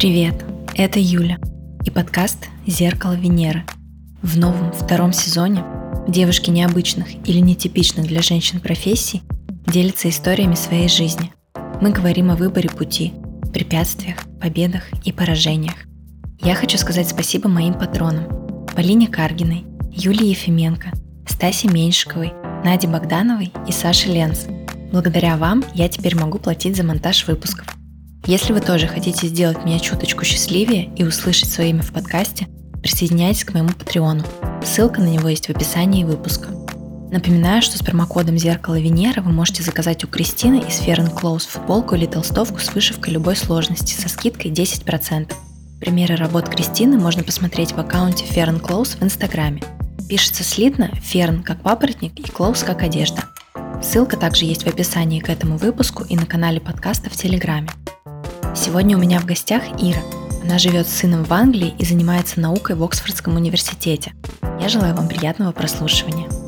Привет, это Юля и подкаст «Зеркало Венеры». В новом втором сезоне девушки необычных или нетипичных для женщин профессий делятся историями своей жизни. Мы говорим о выборе пути, препятствиях, победах и поражениях. Я хочу сказать спасибо моим патронам Полине Каргиной, Юлии Ефименко, Стасе Меньшиковой, Наде Богдановой и Саше Ленц. Благодаря вам я теперь могу платить за монтаж выпусков – если вы тоже хотите сделать меня чуточку счастливее и услышать свое имя в подкасте, присоединяйтесь к моему патреону. Ссылка на него есть в описании выпуска. Напоминаю, что с промокодом «Зеркало Венеры» вы можете заказать у Кристины из Fair Clothes футболку или толстовку с вышивкой любой сложности со скидкой 10%. Примеры работ Кристины можно посмотреть в аккаунте Fair Clothes в Инстаграме. Пишется слитно Ферн как папоротник и Clothes как одежда. Ссылка также есть в описании к этому выпуску и на канале подкаста в Телеграме. Сегодня у меня в гостях Ира. Она живет с сыном в Англии и занимается наукой в Оксфордском университете. Я желаю вам приятного прослушивания.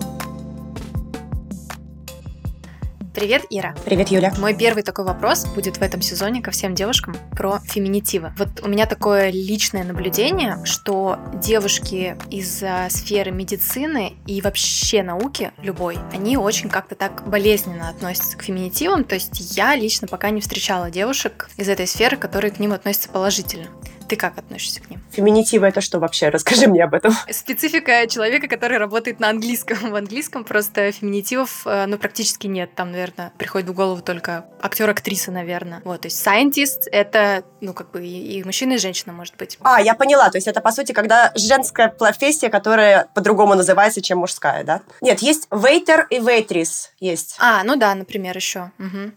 Привет, Ира. Привет, Юля. Мой первый такой вопрос будет в этом сезоне ко всем девушкам про феминитивы. Вот у меня такое личное наблюдение, что девушки из сферы медицины и вообще науки любой, они очень как-то так болезненно относятся к феминитивам. То есть я лично пока не встречала девушек из этой сферы, которые к ним относятся положительно. Ты как относишься к ним? Феминитивы это что вообще? Расскажи мне об этом. Специфика человека, который работает на английском. В английском просто феминитивов э, ну, практически нет. Там, наверное, приходит в голову только актер, актриса, наверное. Вот, то есть scientist — это, ну, как бы и, и мужчина, и женщина, может быть. А, я поняла. То есть это, по сути, когда женская профессия, которая по-другому называется, чем мужская, да? Нет, есть waiter и waitress есть. А, ну да, например, еще. Угу.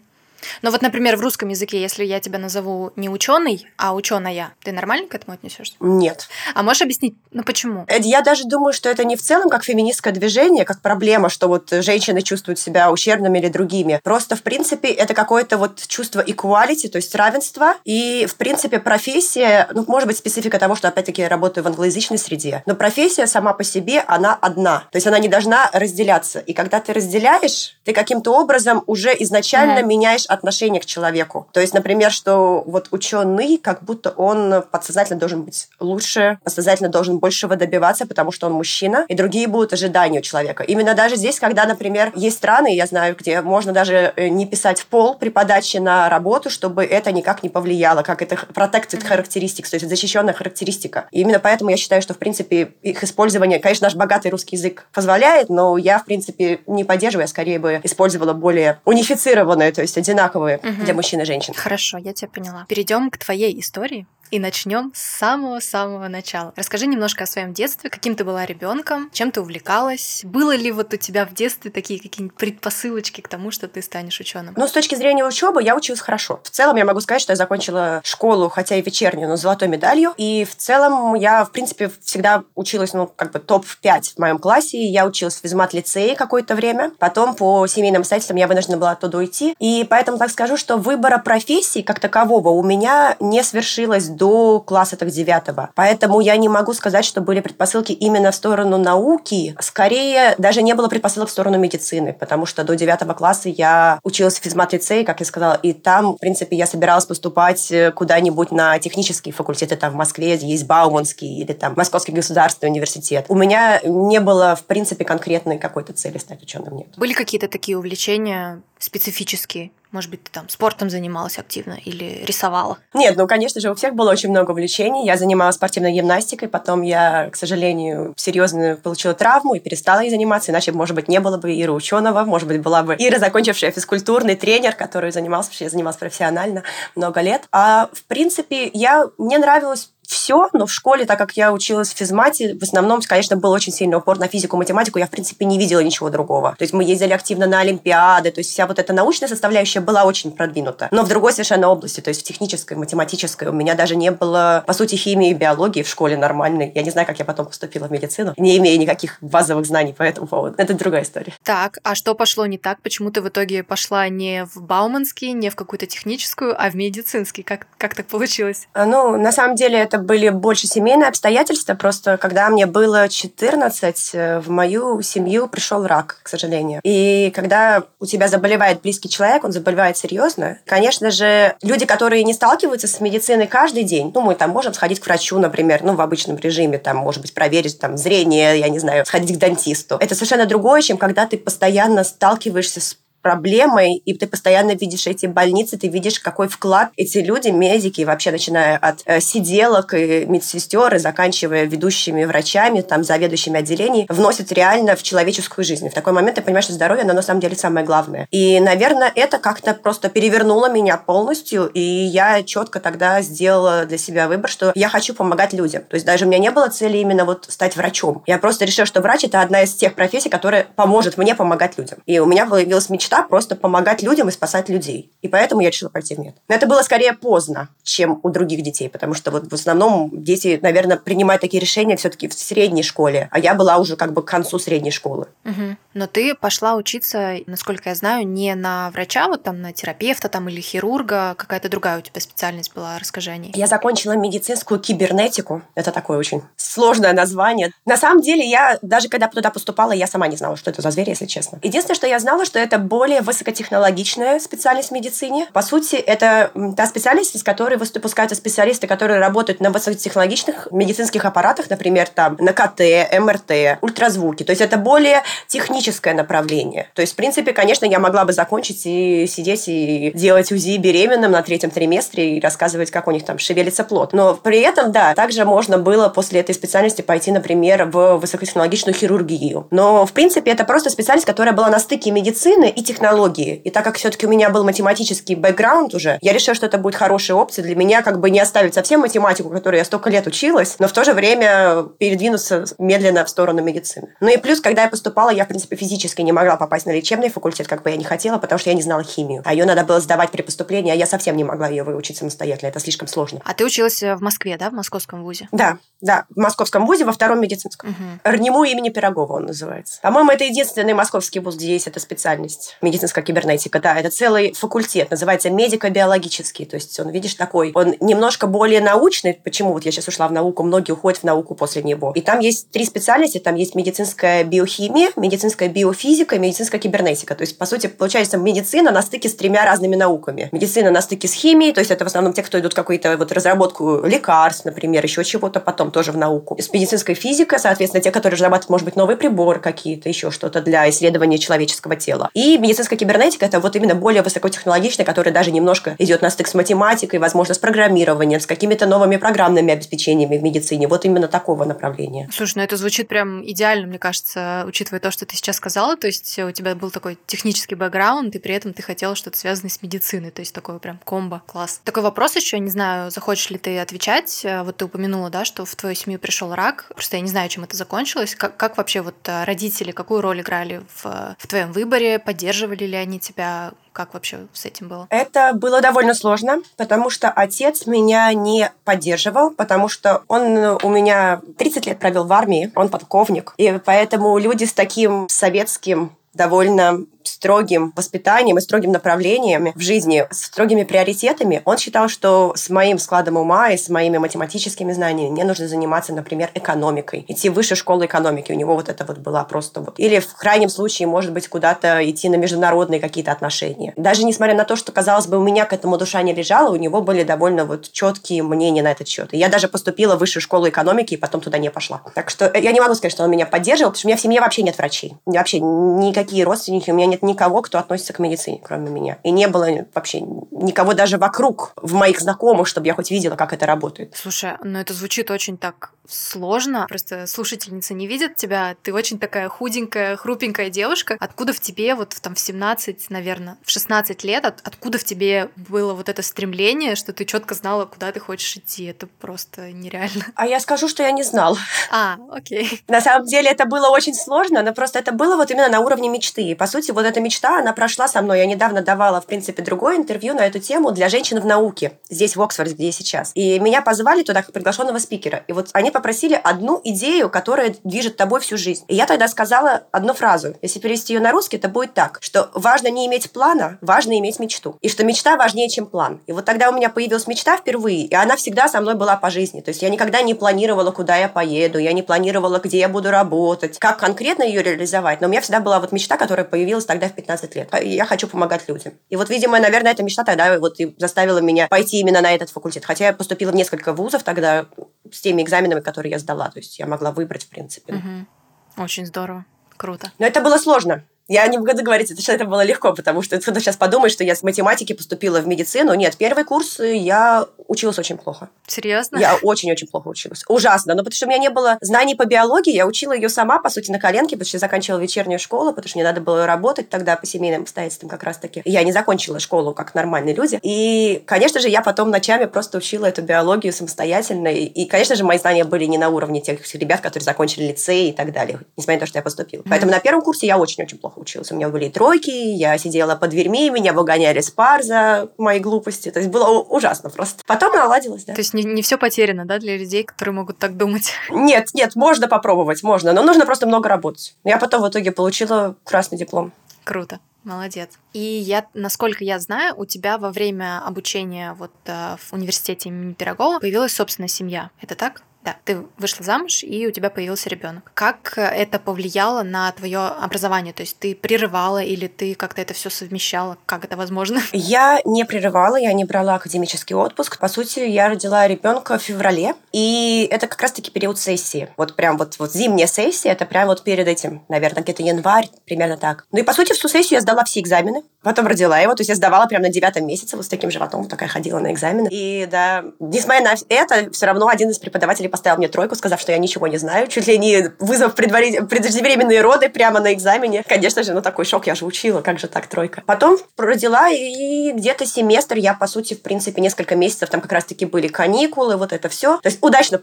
Но вот, например, в русском языке, если я тебя назову не ученый, а ученая, ты нормально к этому отнесешься? Нет. А можешь объяснить, ну почему? Я даже думаю, что это не в целом как феминистское движение, как проблема, что вот женщины чувствуют себя ущербными или другими. Просто, в принципе, это какое-то вот чувство equality, то есть равенства. И, в принципе, профессия, ну, может быть, специфика того, что, опять-таки, я работаю в англоязычной среде, но профессия сама по себе, она одна. То есть она не должна разделяться. И когда ты разделяешь, ты каким-то образом уже изначально mm-hmm. меняешь отношение к человеку. То есть, например, что вот ученый, как будто он подсознательно должен быть лучше, подсознательно должен большего добиваться, потому что он мужчина, и другие будут ожидания у человека. Именно даже здесь, когда, например, есть страны, я знаю, где можно даже э, не писать в пол при подаче на работу, чтобы это никак не повлияло, как это protected characteristics, то есть защищенная характеристика. И именно поэтому я считаю, что, в принципе, их использование, конечно, наш богатый русский язык позволяет, но я, в принципе, не поддерживаю, я скорее бы использовала более унифицированное, то есть одинаковое одинаковые угу. для мужчин и женщин. Хорошо, я тебя поняла. Перейдем к твоей истории. И начнем с самого-самого начала. Расскажи немножко о своем детстве, каким ты была ребенком, чем ты увлекалась, было ли вот у тебя в детстве такие какие-нибудь предпосылочки к тому, что ты станешь ученым? Ну, с точки зрения учебы я училась хорошо. В целом я могу сказать, что я закончила школу, хотя и вечернюю, но с золотой медалью. И в целом я, в принципе, всегда училась, ну, как бы топ-5 в моем классе. Я училась в физмат-лицее какое-то время. Потом по семейным обстоятельствам я вынуждена была оттуда уйти. И поэтому так скажу, что выбора профессии как такового у меня не свершилось до класса так девятого. Поэтому я не могу сказать, что были предпосылки именно в сторону науки. Скорее, даже не было предпосылок в сторону медицины, потому что до девятого класса я училась в физмат-лицее, как я сказала, и там, в принципе, я собиралась поступать э, куда-нибудь на технические факультеты. Там в Москве есть Бауманский или там Московский государственный университет. У меня не было, в принципе, конкретной какой-то цели стать ученым. Нет. Были какие-то такие увлечения специфические? Может быть, ты там спортом занималась активно или рисовала? Нет, ну, конечно же, у всех было очень много увлечений. Я занималась спортивной гимнастикой, потом я, к сожалению, серьезно получила травму и перестала ей заниматься, иначе, может быть, не было бы Иры ученого, может быть, была бы Ира, закончившая физкультурный тренер, который занимался, я занималась профессионально много лет. А, в принципе, я, мне нравилось все, но в школе, так как я училась в физмате, в основном, конечно, был очень сильный упор на физику, математику, я, в принципе, не видела ничего другого. То есть мы ездили активно на Олимпиады, то есть вся вот эта научная составляющая была очень продвинута. Но в другой совершенно области, то есть в технической, математической, у меня даже не было, по сути, химии и биологии в школе нормальной. Я не знаю, как я потом поступила в медицину, не имея никаких базовых знаний по этому поводу. Это другая история. Так, а что пошло не так? Почему ты в итоге пошла не в Бауманский, не в какую-то техническую, а в медицинский? Как, как так получилось? А, ну, на самом деле, это это были больше семейные обстоятельства. Просто когда мне было 14, э, в мою семью пришел рак, к сожалению. И когда у тебя заболевает близкий человек, он заболевает серьезно, конечно же, люди, которые не сталкиваются с медициной каждый день, ну, мы там можем сходить к врачу, например, ну, в обычном режиме, там, может быть, проверить там зрение, я не знаю, сходить к дантисту. Это совершенно другое, чем когда ты постоянно сталкиваешься с проблемой, и ты постоянно видишь эти больницы, ты видишь, какой вклад эти люди, медики, вообще начиная от э, сиделок и медсестер, и заканчивая ведущими врачами, там, заведующими отделений, вносят реально в человеческую жизнь. В такой момент ты понимаешь, что здоровье, оно на самом деле самое главное. И, наверное, это как-то просто перевернуло меня полностью, и я четко тогда сделала для себя выбор, что я хочу помогать людям. То есть даже у меня не было цели именно вот стать врачом. Я просто решила, что врач – это одна из тех профессий, которая поможет мне помогать людям. И у меня появилась мечта мечта просто помогать людям и спасать людей. И поэтому я решила пойти в мед. Но это было скорее поздно, чем у других детей, потому что вот в основном дети, наверное, принимают такие решения все-таки в средней школе, а я была уже как бы к концу средней школы. Угу. Но ты пошла учиться, насколько я знаю, не на врача, вот там на терапевта там или хирурга, какая-то другая у тебя специальность была, расскажи о ней. Я закончила медицинскую кибернетику, это такое очень сложное название. На самом деле я, даже когда туда поступала, я сама не знала, что это за зверь, если честно. Единственное, что я знала, что это более более высокотехнологичная специальность в медицине. По сути, это та специальность, из которой выпускаются специалисты, которые работают на высокотехнологичных медицинских аппаратах, например, там на КТ, МРТ, ультразвуки. То есть это более техническое направление. То есть, в принципе, конечно, я могла бы закончить и сидеть и делать УЗИ беременным на третьем триместре и рассказывать, как у них там шевелится плод. Но при этом, да, также можно было после этой специальности пойти, например, в высокотехнологичную хирургию. Но, в принципе, это просто специальность, которая была на стыке медицины и технологии технологии. И так как все-таки у меня был математический бэкграунд уже, я решила, что это будет хорошая опция для меня, как бы не оставить совсем математику, которой я столько лет училась, но в то же время передвинуться медленно в сторону медицины. Ну и плюс, когда я поступала, я, в принципе, физически не могла попасть на лечебный факультет, как бы я не хотела, потому что я не знала химию. А ее надо было сдавать при поступлении, а я совсем не могла ее выучить самостоятельно. Это слишком сложно. А ты училась в Москве, да, в московском вузе? Да, да, в московском вузе во втором медицинском. Угу. РНИМУ имени Пирогова он называется. По-моему, это единственный московский вуз, где есть эта специальность. Медицинская кибернетика, да, это целый факультет, называется медико-биологический. То есть он, видишь, такой, он немножко более научный. Почему вот я сейчас ушла в науку, многие уходят в науку после него. И там есть три специальности, там есть медицинская биохимия, медицинская биофизика, медицинская кибернетика. То есть, по сути, получается медицина на стыке с тремя разными науками. Медицина на стыке с химией, то есть это в основном те, кто идут какую-то вот разработку лекарств, например, еще чего-то, потом тоже в науку. С медицинской физикой, соответственно, те, которые разрабатывают, может быть, новый прибор какие-то, еще что-то для исследования человеческого тела. И медицинская кибернетика – это вот именно более высокотехнологичная, которая даже немножко идет на стык с математикой, возможно, с программированием, с какими-то новыми программными обеспечениями в медицине. Вот именно такого направления. Слушай, ну это звучит прям идеально, мне кажется, учитывая то, что ты сейчас сказала. То есть у тебя был такой технический бэкграунд, и при этом ты хотела что-то связанное с медициной. То есть такое прям комбо. Класс. Такой вопрос еще, не знаю, захочешь ли ты отвечать. Вот ты упомянула, да, что в твою семью пришел рак. Просто я не знаю, чем это закончилось. Как, как вообще вот э, родители, какую роль играли в, в твоем выборе? Поддерживали ли они тебя? Как вообще с этим было? Это было довольно сложно, потому что отец меня не поддерживал, потому что он у меня 30 лет провел в армии, он подковник, и поэтому люди с таким советским довольно строгим воспитанием и строгим направлением в жизни, с строгими приоритетами, он считал, что с моим складом ума и с моими математическими знаниями мне нужно заниматься, например, экономикой, идти в высшую школу экономики. У него вот это вот была просто вот. Или в крайнем случае, может быть, куда-то идти на международные какие-то отношения. Даже несмотря на то, что, казалось бы, у меня к этому душа не лежала, у него были довольно вот четкие мнения на этот счет. И я даже поступила в высшую школу экономики и потом туда не пошла. Так что я не могу сказать, что он меня поддерживал, потому что у меня в семье вообще нет врачей. Вообще никакие родственники, у меня нет никого, кто относится к медицине, кроме меня. И не было вообще никого даже вокруг, в моих знакомых, чтобы я хоть видела, как это работает. Слушай, ну это звучит очень так сложно. Просто слушательница не видит тебя. Ты очень такая худенькая, хрупенькая девушка. Откуда в тебе вот в, там в 17, наверное, в 16 лет, от, откуда в тебе было вот это стремление, что ты четко знала, куда ты хочешь идти? Это просто нереально. А я скажу, что я не знал. А, окей. На самом деле это было очень сложно, но просто это было вот именно на уровне мечты. И, по сути, вот эта мечта, она прошла со мной. Я недавно давала, в принципе, другое интервью на эту тему для женщин в науке, здесь, в Оксфорде, где я сейчас. И меня позвали туда как приглашенного спикера. И вот они попросили одну идею, которая движет тобой всю жизнь. И я тогда сказала одну фразу. Если перевести ее на русский, это будет так, что важно не иметь плана, важно иметь мечту. И что мечта важнее, чем план. И вот тогда у меня появилась мечта впервые, и она всегда со мной была по жизни. То есть я никогда не планировала, куда я поеду, я не планировала, где я буду работать, как конкретно ее реализовать. Но у меня всегда была вот мечта, которая появилась тогда в 15 лет. Я хочу помогать людям. И вот, видимо, наверное, эта мечта тогда вот и заставила меня пойти именно на этот факультет. Хотя я поступила в несколько вузов тогда с теми экзаменами, которые я сдала. То есть я могла выбрать, в принципе. Угу. Очень здорово. Круто. Но это было сложно. Я не буду говорить, что это было легко, потому что кто-то сейчас подумает, что я с математики поступила в медицину. Нет, первый курс я училась очень плохо. Серьезно? Я очень-очень плохо училась. Ужасно. Но потому что у меня не было знаний по биологии, я учила ее сама, по сути, на коленке, потому что я заканчивала вечернюю школу, потому что мне надо было работать тогда по семейным обстоятельствам как раз-таки. Я не закончила школу, как нормальные люди. И, конечно же, я потом ночами просто учила эту биологию самостоятельно. И, конечно же, мои знания были не на уровне тех ребят, которые закончили лицей и так далее, несмотря на то, что я поступила. Поэтому на первом курсе я очень-очень плохо училась. У меня были тройки, я сидела под дверьми, меня выгоняли с пар за мои глупости. То есть было ужасно просто. Потом наладилось, да. То есть не, не все потеряно, да, для людей, которые могут так думать? Нет, нет, можно попробовать, можно. Но нужно просто много работать. Я потом в итоге получила красный диплом. Круто. Молодец. И я, насколько я знаю, у тебя во время обучения вот э, в университете имени Пирогова появилась собственная семья. Это так? Да, ты вышла замуж, и у тебя появился ребенок. Как это повлияло на твое образование? То есть ты прерывала или ты как-то это все совмещала? Как это возможно? Я не прерывала, я не брала академический отпуск. По сути, я родила ребенка в феврале, и это как раз-таки период сессии. Вот прям вот, вот зимняя сессия, это прям вот перед этим, наверное, где-то январь, примерно так. Ну и по сути, в ту сессию я сдала все экзамены, потом родила его, то есть я сдавала прям на девятом месяце, вот с таким животом, вот такая ходила на экзамены. И да, несмотря на это, все равно один из преподавателей поставил мне тройку, сказав, что я ничего не знаю. Чуть ли не вызов предварить... преждевременные роды прямо на экзамене. Конечно же, ну такой шок, я же учила, как же так тройка. Потом родила, и где-то семестр я, по сути, в принципе, несколько месяцев, там как раз-таки были каникулы, вот это все. То есть удачно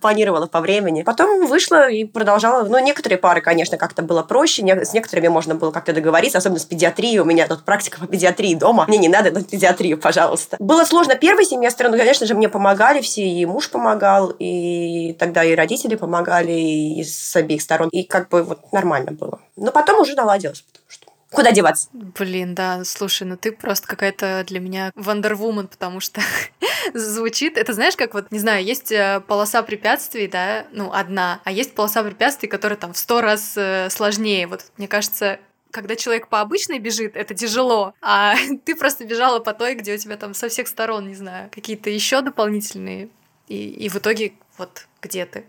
планировала по времени. Потом вышла и продолжала. Ну, некоторые пары, конечно, как-то было проще. С некоторыми можно было как-то договориться, особенно с педиатрией. У меня тут практика по педиатрии дома. Мне не надо на педиатрию, пожалуйста. Было сложно первый семестр, но, конечно же, мне помогали все, и муж помогал, и тогда и родители помогали, и с обеих сторон. И как бы вот нормально было. Но потом уже наладилось, потому что Куда деваться? Блин, да, слушай, ну ты просто какая-то для меня вандервумен, потому что звучит, это знаешь, как вот, не знаю, есть э, полоса препятствий, да, ну, одна, а есть полоса препятствий, которая там в сто раз э, сложнее. Вот, мне кажется, когда человек по обычной бежит, это тяжело, а ты просто бежала по той, где у тебя там со всех сторон, не знаю, какие-то еще дополнительные, и, и в итоге вот где ты.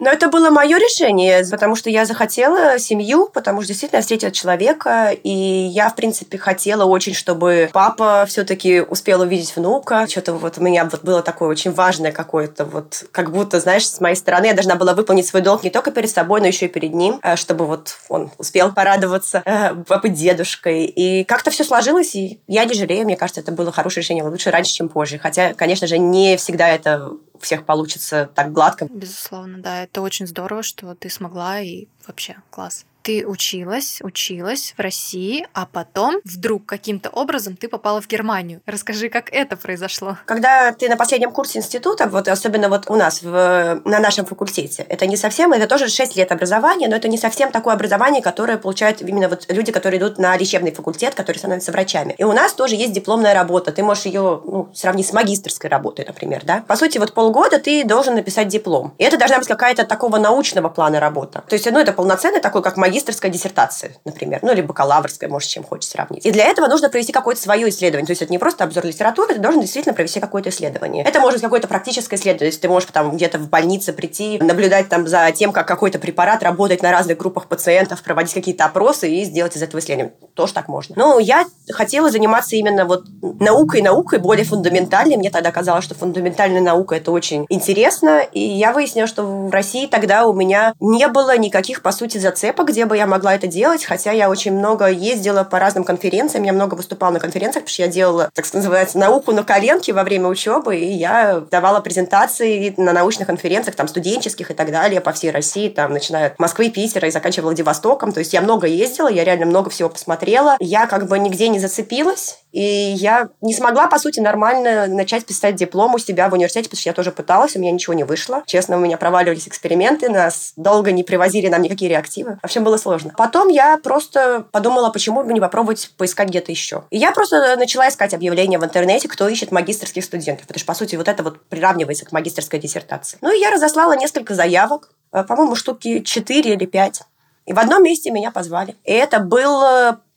Но это было мое решение, потому что я захотела семью, потому что действительно я встретила человека, и я, в принципе, хотела очень, чтобы папа все-таки успел увидеть внука. Что-то вот у меня вот было такое очень важное какое-то вот, как будто, знаешь, с моей стороны я должна была выполнить свой долг не только перед собой, но еще и перед ним, э, чтобы вот он успел порадоваться, э, побыть дедушкой. И как-то все сложилось, и я не жалею, мне кажется, это было хорошее решение, лучше раньше, чем позже. Хотя, конечно же, не всегда это всех получится так гладко. Безусловно, да. Это очень здорово, что ты смогла и вообще класс ты училась, училась в России, а потом вдруг каким-то образом ты попала в Германию. Расскажи, как это произошло. Когда ты на последнем курсе института, вот особенно вот у нас в, на нашем факультете, это не совсем, это тоже 6 лет образования, но это не совсем такое образование, которое получают именно вот люди, которые идут на лечебный факультет, которые становятся врачами. И у нас тоже есть дипломная работа. Ты можешь ее ну, сравнить с магистрской работой, например, да? По сути, вот полгода ты должен написать диплом. И это должна быть какая-то такого научного плана работа. То есть, ну, это полноценный такой, как магистр магистрская диссертация, например, ну, или бакалаврская, может, чем хочешь сравнить. И для этого нужно провести какое-то свое исследование. То есть это не просто обзор литературы, ты должен действительно провести какое-то исследование. Это может быть какое-то практическое исследование. То есть ты можешь там где-то в больнице прийти, наблюдать там за тем, как какой-то препарат работает на разных группах пациентов, проводить какие-то опросы и сделать из этого исследование. Тоже так можно. Но я хотела заниматься именно вот наукой, наукой более фундаментальной. Мне тогда казалось, что фундаментальная наука это очень интересно. И я выяснила, что в России тогда у меня не было никаких, по сути, зацепок, где бы я могла это делать, хотя я очень много ездила по разным конференциям, я много выступала на конференциях, потому что я делала, так называется, науку на коленке во время учебы, и я давала презентации на научных конференциях, там, студенческих и так далее, по всей России, там, начиная от Москвы, Питера и заканчивая Владивостоком, то есть я много ездила, я реально много всего посмотрела, я как бы нигде не зацепилась, И я не смогла, по сути, нормально начать писать диплом у себя в университете, потому что я тоже пыталась, у меня ничего не вышло. Честно, у меня проваливались эксперименты, нас долго не привозили нам никакие реактивы. В общем, было сложно. Потом я просто подумала, почему бы не попробовать поискать где-то еще. И я просто начала искать объявления в интернете, кто ищет магистрских студентов. Потому что, по сути, вот это вот приравнивается к магистрской диссертации. Ну и я разослала несколько заявок, э, по-моему, штуки 4 или 5. И в одном месте меня позвали. И это был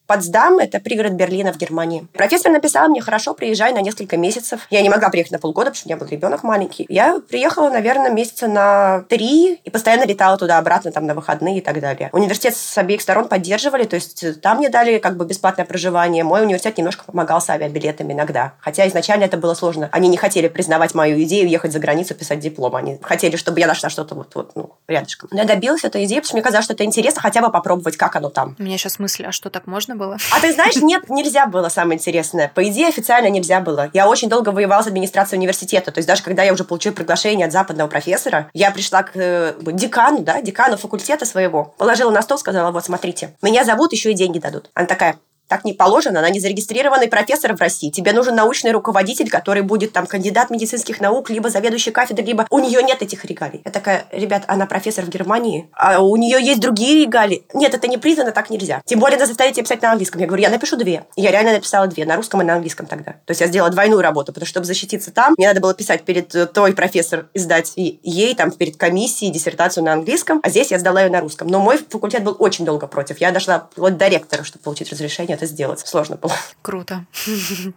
Потсдам – это пригород Берлина в Германии. Профессор написал мне, хорошо, приезжай на несколько месяцев. Я не могла приехать на полгода, потому что у меня был ребенок маленький. Я приехала, наверное, месяца на три и постоянно летала туда-обратно, там, на выходные и так далее. Университет с обеих сторон поддерживали, то есть там мне дали как бы бесплатное проживание. Мой университет немножко помогал с авиабилетами иногда. Хотя изначально это было сложно. Они не хотели признавать мою идею ехать за границу писать диплом. Они хотели, чтобы я нашла что-то вот, вот ну, рядышком. Но я добилась этой идеи, потому что мне казалось, что это интересно хотя бы попробовать, как оно там. У меня сейчас мысль, а что так можно можно было. А ты знаешь, нет, нельзя было, самое интересное. По идее, официально нельзя было. Я очень долго воевала с администрацией университета. То есть даже когда я уже получила приглашение от западного профессора, я пришла к э, декану, да, декану факультета своего, положила на стол, сказала, вот, смотрите, меня зовут, еще и деньги дадут. Она такая, так не положено, она не зарегистрированный профессор в России. Тебе нужен научный руководитель, который будет там кандидат медицинских наук, либо заведующий кафедрой, либо у нее нет этих регалий. Я такая, ребят, она профессор в Германии, а у нее есть другие регалии. Нет, это не признано, так нельзя. Тем более, надо заставить писать на английском. Я говорю, я напишу две. И я реально написала две, на русском и на английском тогда. То есть я сделала двойную работу, потому что, чтобы защититься там, мне надо было писать перед э, той профессор, издать ей там перед комиссией диссертацию на английском, а здесь я сдала ее на русском. Но мой факультет был очень долго против. Я дошла вот до ректора, чтобы получить разрешение это сделать. Сложно было. Круто.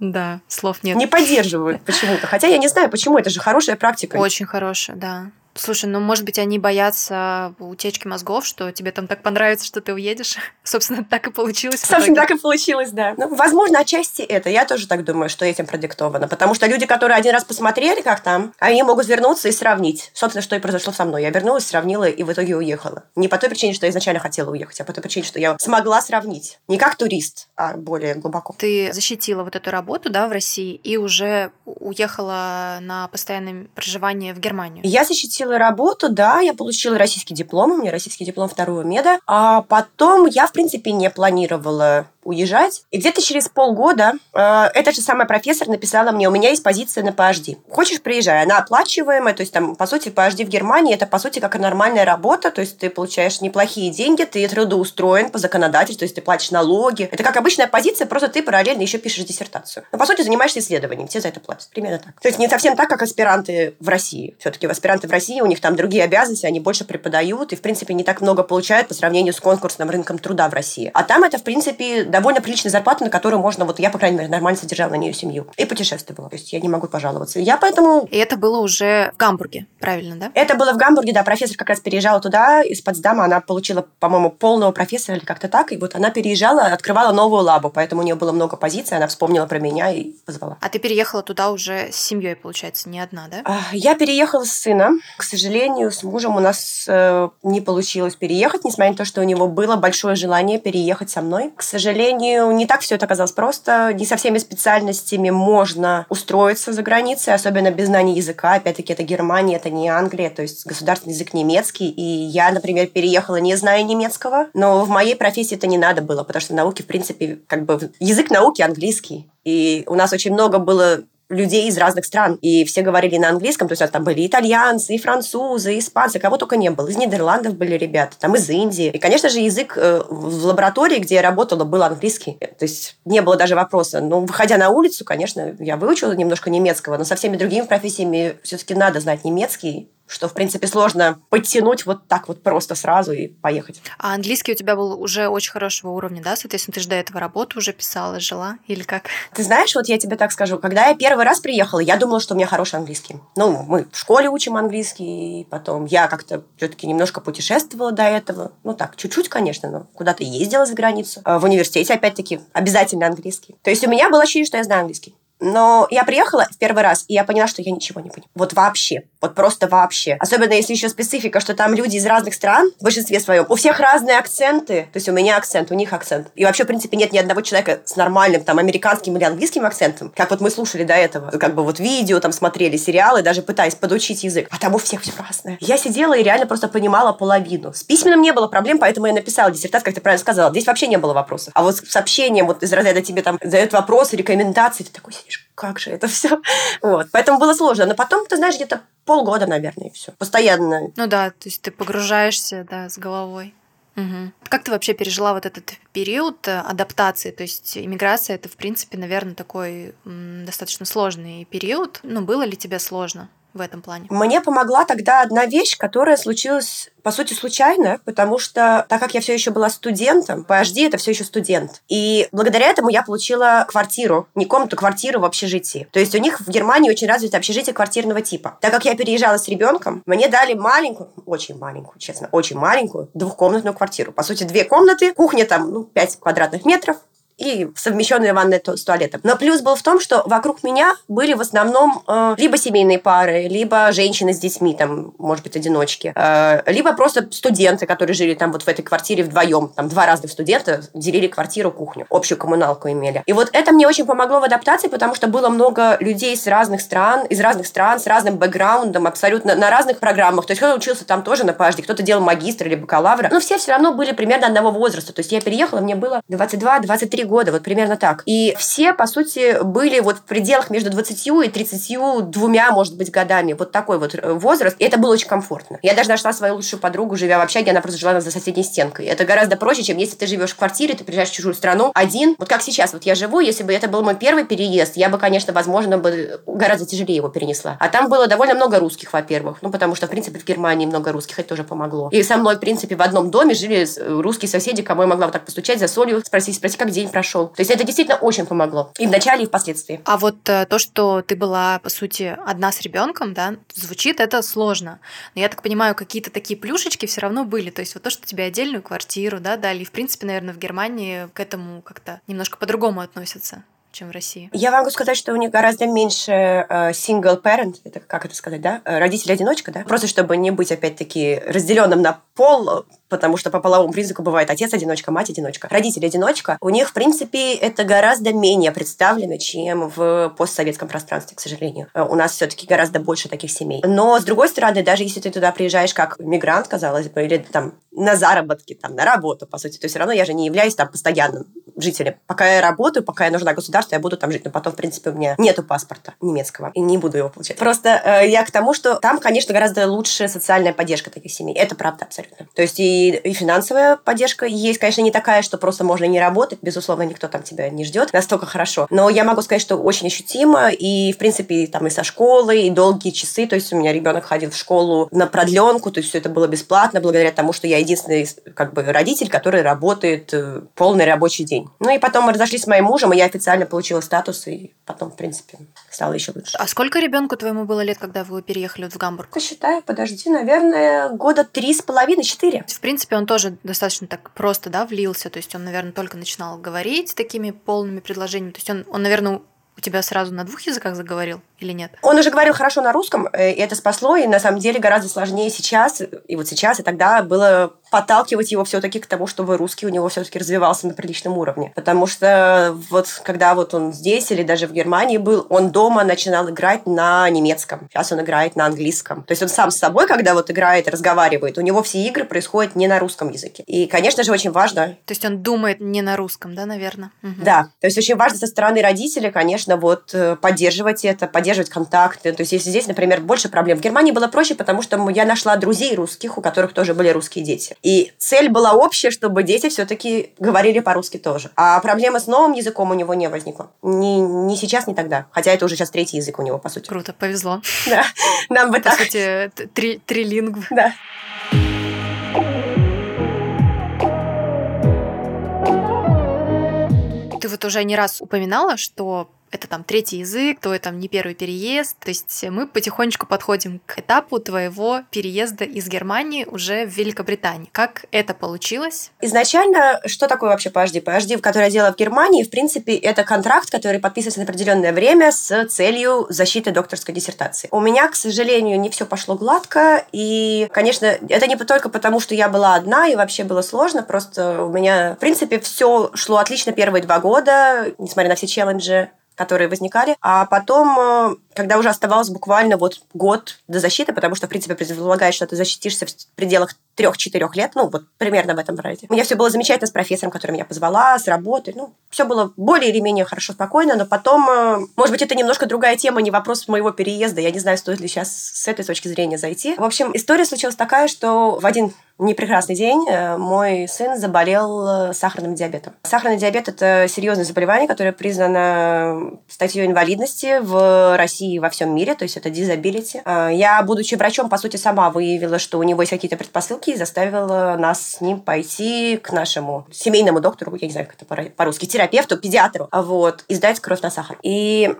Да, слов нет. Не поддерживают почему-то. Хотя я не знаю, почему. Это же хорошая практика. Очень хорошая, да. Слушай, ну, может быть, они боятся утечки мозгов, что тебе там так понравится, что ты уедешь. Собственно, так и получилось. Собственно, так и получилось, да. Ну, возможно, отчасти это. Я тоже так думаю, что этим продиктовано. Потому что люди, которые один раз посмотрели, как там, они могут вернуться и сравнить. Собственно, что и произошло со мной. Я вернулась, сравнила и в итоге уехала. Не по той причине, что я изначально хотела уехать, а по той причине, что я смогла сравнить. Не как турист, а более глубоко. Ты защитила вот эту работу, да, в России и уже уехала на постоянное проживание в Германию. Я защитила получила работу, да, я получила российский диплом, у меня российский диплом второго меда, а потом я, в принципе, не планировала уезжать. И где-то через полгода э, эта же самая профессор написала мне, у меня есть позиция на PhD. Хочешь, приезжай. Она оплачиваемая, то есть там, по сути, PhD в Германии это, по сути, как нормальная работа, то есть ты получаешь неплохие деньги, ты трудоустроен по законодательству, то есть ты платишь налоги. Это как обычная позиция, просто ты параллельно еще пишешь диссертацию. Но, по сути, занимаешься исследованием, тебе за это платят. Примерно так. То есть не совсем так, как аспиранты в России. Все-таки аспиранты в России, у них там другие обязанности, они больше преподают и, в принципе, не так много получают по сравнению с конкурсным рынком труда в России. А там это, в принципе, довольно приличная зарплата, на которую можно, вот я, по крайней мере, нормально содержала на нее семью. И путешествовала. То есть я не могу пожаловаться. Я поэтому... И это было уже в Гамбурге, правильно, да? Это было в Гамбурге, да. Профессор как раз переезжала туда из Потсдама. Она получила, по-моему, полного профессора или как-то так. И вот она переезжала, открывала новую лабу. Поэтому у нее было много позиций. Она вспомнила про меня и позвала. А ты переехала туда уже с семьей, получается, не одна, да? А, я переехала с сыном. К сожалению, с мужем у нас э, не получилось переехать, несмотря на то, что у него было большое желание переехать со мной. К сожалению, не так все это оказалось просто. Не со всеми специальностями можно устроиться за границей, особенно без знания языка. Опять-таки, это Германия, это не Англия, то есть государственный язык немецкий. И я, например, переехала не зная немецкого, но в моей профессии это не надо было, потому что науки, в принципе, как бы язык науки английский. И у нас очень много было людей из разных стран, и все говорили на английском, то есть там были итальянцы, и французы, и испанцы, кого только не было. Из Нидерландов были ребята, там из Индии. И, конечно же, язык э, в лаборатории, где я работала, был английский. То есть не было даже вопроса. Но выходя на улицу, конечно, я выучила немножко немецкого, но со всеми другими профессиями все-таки надо знать немецкий, что, в принципе, сложно подтянуть вот так вот просто сразу и поехать. А английский у тебя был уже очень хорошего уровня, да? Соответственно, ты же до этого работу уже писала, жила или как? Ты знаешь, вот я тебе так скажу, когда я первый раз приехала, я думала, что у меня хороший английский. Ну, мы в школе учим английский, потом я как-то все-таки немножко путешествовала до этого. Ну так, чуть-чуть, конечно, но куда-то ездила за границу. А в университете, опять-таки, обязательно английский. То есть у меня было ощущение, что я знаю английский. Но я приехала в первый раз, и я поняла, что я ничего не понимаю. Вот вообще. Вот просто вообще. Особенно если еще специфика, что там люди из разных стран, в большинстве своем. У всех разные акценты. То есть у меня акцент, у них акцент. И вообще, в принципе, нет ни одного человека с нормальным там американским или английским акцентом. Как вот мы слушали до этого. Как бы вот видео там смотрели, сериалы, даже пытаясь подучить язык. А там у всех все разное. Я сидела и реально просто понимала половину. С письменным не было проблем, поэтому я написала диссертацию, как ты правильно сказала. Здесь вообще не было вопросов. А вот с сообщением вот из разряда тебе там задают вопросы, рекомендации, ты такой сидишь, как же это все? Вот. Поэтому было сложно. Но потом, ты знаешь, где-то полгода, наверное, и все. Постоянно. Ну да, то есть ты погружаешься, да, с головой. Угу. Как ты вообще пережила вот этот период э, адаптации? То есть иммиграция это, в принципе, наверное, такой достаточно сложный период. Ну, было ли тебе сложно? В этом плане? Мне помогла тогда одна вещь, которая случилась по сути, случайно, потому что, так как я все еще была студентом, PhD это все еще студент. И благодаря этому я получила квартиру, не комнату, квартиру в общежитии. То есть у них в Германии очень развито общежитие квартирного типа. Так как я переезжала с ребенком, мне дали маленькую, очень маленькую, честно, очень маленькую двухкомнатную квартиру. По сути, две комнаты, кухня там, ну, 5 квадратных метров, и совмещенная ванная с туалетом. Но плюс был в том, что вокруг меня были в основном э, либо семейные пары, либо женщины с детьми, там, может быть, одиночки, э, либо просто студенты, которые жили там вот в этой квартире вдвоем. Там два разных студента делили квартиру, кухню, общую коммуналку имели. И вот это мне очень помогло в адаптации, потому что было много людей с разных стран, из разных стран, с разным бэкграундом, абсолютно на разных программах. То есть кто-то учился там тоже на PhD, кто-то делал магистр или бакалавра. Но все все равно были примерно одного возраста. То есть я переехала, мне было 22-23 года, вот примерно так. И все, по сути, были вот в пределах между 20 и 32, может быть, годами. Вот такой вот э, возраст. И это было очень комфортно. Я даже нашла свою лучшую подругу, живя в общаге, она просто жила за соседней стенкой. Это гораздо проще, чем если ты живешь в квартире, ты приезжаешь в чужую страну один. Вот как сейчас, вот я живу, если бы это был мой первый переезд, я бы, конечно, возможно, бы гораздо тяжелее его перенесла. А там было довольно много русских, во-первых. Ну, потому что, в принципе, в Германии много русских, это тоже помогло. И со мной, в принципе, в одном доме жили русские соседи, кому я могла вот так постучать за солью, спросить, спросить, как день прошел. То есть это действительно очень помогло. И в начале, и впоследствии. А вот э, то, что ты была, по сути, одна с ребенком, да, звучит это сложно. Но я так понимаю, какие-то такие плюшечки все равно были. То есть вот то, что тебе отдельную квартиру, да, дали. И, в принципе, наверное, в Германии к этому как-то немножко по-другому относятся чем в России? Я могу сказать, что у них гораздо меньше э, single parent, это как это сказать, да? Э, родитель-одиночка, да? Просто чтобы не быть, опять-таки, разделенным на пол, потому что по половому признаку бывает отец-одиночка, мать-одиночка. Родитель-одиночка, у них, в принципе, это гораздо менее представлено, чем в постсоветском пространстве, к сожалению. Э, у нас все-таки гораздо больше таких семей. Но, с другой стороны, даже если ты туда приезжаешь как мигрант, казалось бы, или там на заработки, там, на работу, по сути, то все равно я же не являюсь там постоянным жителем. Пока я работаю, пока я нужна государству, я буду там жить. Но потом, в принципе, у меня нету паспорта немецкого, и не буду его получать. Просто э, я к тому, что там, конечно, гораздо лучше социальная поддержка таких семей. Это правда абсолютно. То есть и, и финансовая поддержка есть, конечно, не такая, что просто можно не работать. Безусловно, никто там тебя не ждет настолько хорошо. Но я могу сказать, что очень ощутимо. И, в принципе, там и со школы, и долгие часы. То есть у меня ребенок ходил в школу на продленку. То есть все это было бесплатно, благодаря тому, что я единственный как бы родитель, который работает э, полный рабочий день. Ну и потом мы разошлись с моим мужем, и я официально получила статус, и потом, в принципе, стало еще лучше. А сколько ребенку твоему было лет, когда вы переехали в Гамбург? Посчитаю, подожди, наверное, года три с половиной, четыре. В принципе, он тоже достаточно так просто, да, влился, то есть он, наверное, только начинал говорить такими полными предложениями, то есть он, он наверное, у тебя сразу на двух языках заговорил или нет? Он уже говорил хорошо на русском, э, и это спасло, и на самом деле гораздо сложнее сейчас, и вот сейчас, и тогда было подталкивать его все-таки к тому, чтобы русский у него все-таки развивался на приличном уровне. Потому что вот когда вот он здесь или даже в Германии был, он дома начинал играть на немецком. Сейчас он играет на английском. То есть он сам с собой, когда вот играет, разговаривает, у него все игры происходят не на русском языке. И, конечно же, очень важно... То есть он думает не на русском, да, наверное? Угу. Да. То есть очень важно со стороны родителей, конечно, вот э, поддерживать это, поддерживать контакты. То есть если здесь, например, больше проблем. В Германии было проще, потому что я нашла друзей русских, у которых тоже были русские дети. И цель была общая, чтобы дети все-таки говорили по-русски тоже. А проблемы с новым языком у него не возникло. Ни, ни сейчас, ни тогда. Хотя это уже сейчас третий язык у него, по сути. Круто, повезло. Да, нам бы так. По сути, три, трилингв. Да. Ты вот уже не раз упоминала, что это там третий язык, твой там не первый переезд. То есть мы потихонечку подходим к этапу твоего переезда из Германии уже в Великобританию. Как это получилось? Изначально, что такое вообще PhD? PhD, который я делала в Германии, в принципе, это контракт, который подписывается на определенное время с целью защиты докторской диссертации. У меня, к сожалению, не все пошло гладко, и, конечно, это не только потому, что я была одна, и вообще было сложно, просто у меня, в принципе, все шло отлично первые два года, несмотря на все челленджи которые возникали. А потом, э, когда уже оставалось буквально вот год до защиты, потому что, в принципе, предполагает, что ты защитишься в пределах трех-четырех лет, ну, вот примерно в этом роде. У меня все было замечательно с профессором, который меня позвала, с работы, ну, все было более или менее хорошо, спокойно, но потом, э, может быть, это немножко другая тема, не вопрос моего переезда, я не знаю, стоит ли сейчас с этой точки зрения зайти. В общем, история случилась такая, что в один непрекрасный день э, мой сын заболел э, сахарным диабетом. Сахарный диабет – это серьезное заболевание, которое признано статьей инвалидности в России и во всем мире, то есть это disability. Я, будучи врачом, по сути, сама выявила, что у него есть какие-то предпосылки и заставила нас с ним пойти к нашему семейному доктору, я не знаю, как это по-русски, терапевту, педиатру, вот, и сдать кровь на сахар. И,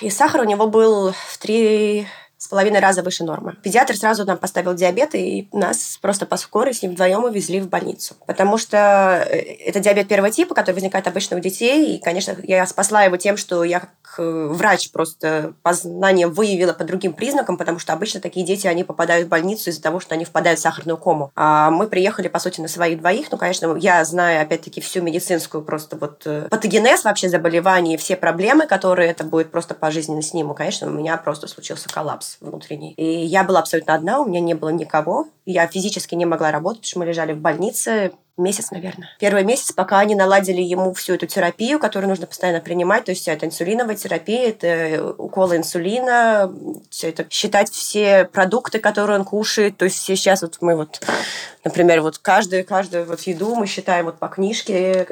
и сахар у него был в три с половиной раза выше нормы. Педиатр сразу нам поставил диабет, и нас просто по скорой с ним вдвоем увезли в больницу. Потому что э, это диабет первого типа, который возникает обычно у детей. И, конечно, я спасла его тем, что я как э, врач просто по знаниям выявила по другим признакам, потому что обычно такие дети, они попадают в больницу из-за того, что они впадают в сахарную кому. А мы приехали, по сути, на своих двоих. Ну, конечно, я знаю, опять-таки, всю медицинскую просто вот э, патогенез вообще заболеваний, все проблемы, которые это будет просто пожизненно с ним. конечно, у меня просто случился коллапс внутренний. И я была абсолютно одна, у меня не было никого. Я физически не могла работать, потому что мы лежали в больнице месяц, наверное. Первый месяц, пока они наладили ему всю эту терапию, которую нужно постоянно принимать, то есть это инсулиновая терапия, это уколы инсулина, все это считать все продукты, которые он кушает, то есть сейчас вот мы вот, например, вот каждую, каждую вот еду мы считаем вот по книжке,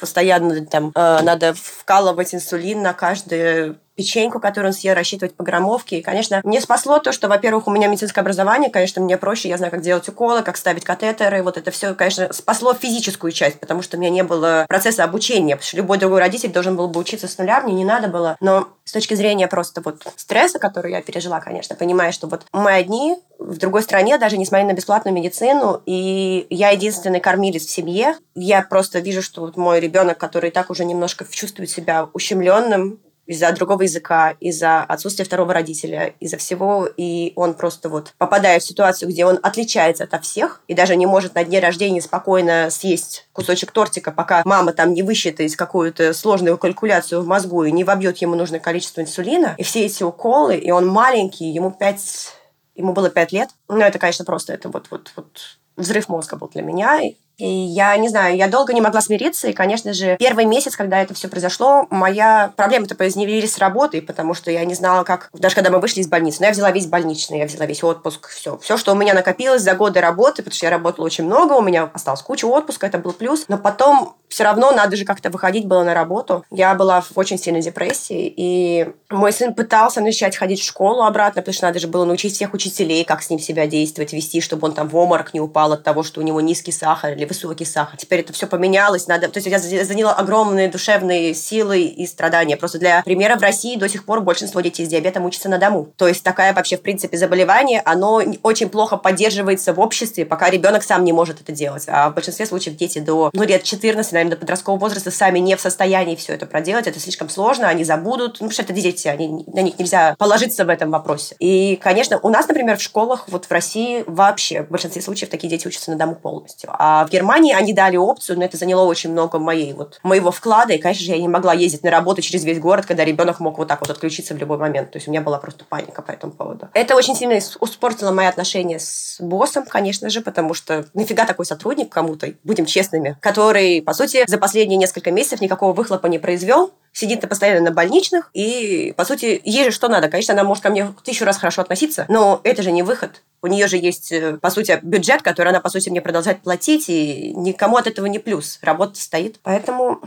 постоянно там э, надо вкалывать инсулин на каждую печеньку, которую он съел, рассчитывать по граммовке. И, конечно, мне спасло то, что, во-первых, у меня медицинское образование, конечно, мне проще, я знаю, как делать уколы, как ставить катетеры, вот это все, конечно, спасло физическую часть, потому что у меня не было процесса обучения, потому что любой другой родитель должен был бы учиться с нуля, мне не надо было. Но с точки зрения просто вот стресса, который я пережила, конечно, понимаю, что вот мы одни, в другой стране, даже несмотря на бесплатную медицину, и я единственный кормилец в семье. Я просто вижу, что вот мой ребенок, который так уже немножко чувствует себя ущемленным, из-за другого языка, из-за отсутствия второго родителя, из-за всего, и он просто вот попадает в ситуацию, где он отличается от всех и даже не может на дне рождения спокойно съесть кусочек тортика, пока мама там не высчитает какую-то сложную калькуляцию в мозгу и не вобьет ему нужное количество инсулина. И все эти уколы, и он маленький, ему пять ему было пять лет. Ну, это, конечно, просто это вот, вот, вот взрыв мозга был для меня. И я не знаю, я долго не могла смириться. И, конечно же, первый месяц, когда это все произошло, моя проблема-то поизневелились с работой, потому что я не знала, как... Даже когда мы вышли из больницы, но я взяла весь больничный, я взяла весь отпуск, все. Все, что у меня накопилось за годы работы, потому что я работала очень много, у меня осталось куча отпуска, это был плюс. Но потом все равно надо же как-то выходить было на работу. Я была в очень сильной депрессии, и мой сын пытался начать ходить в школу обратно, потому что надо же было научить всех учителей, как с ним себя действовать, вести, чтобы он там в оморок не упал от того, что у него низкий сахар или высокий сахар. Теперь это все поменялось. Надо... То есть я заняла огромные душевные силы и страдания. Просто для примера, в России до сих пор большинство детей с диабетом учатся на дому. То есть такая вообще, в принципе, заболевание, оно очень плохо поддерживается в обществе, пока ребенок сам не может это делать. А в большинстве случаев дети до ну, лет 14, наверное, до подросткового возраста сами не в состоянии все это проделать. Это слишком сложно, они забудут. Ну, что это дети, они, на них нельзя положиться в этом вопросе. И, конечно, у нас, например, в школах вот в России вообще в большинстве случаев такие дети учатся на дому полностью. А в Германии они дали опцию, но это заняло очень много моей, вот, моего вклада, и, конечно же, я не могла ездить на работу через весь город, когда ребенок мог вот так вот отключиться в любой момент. То есть у меня была просто паника по этому поводу. Это очень сильно испортило мои отношения с боссом, конечно же, потому что нафига такой сотрудник кому-то, будем честными, который, по сути, за последние несколько месяцев никакого выхлопа не произвел, сидит постоянно на больничных, и, по сути, ей же что надо. Конечно, она может ко мне тысячу раз хорошо относиться, но это же не выход. У нее же есть, э, по сути, бюджет, который она, по сути, мне продолжает платить, и никому от этого не плюс. Работа стоит. Поэтому...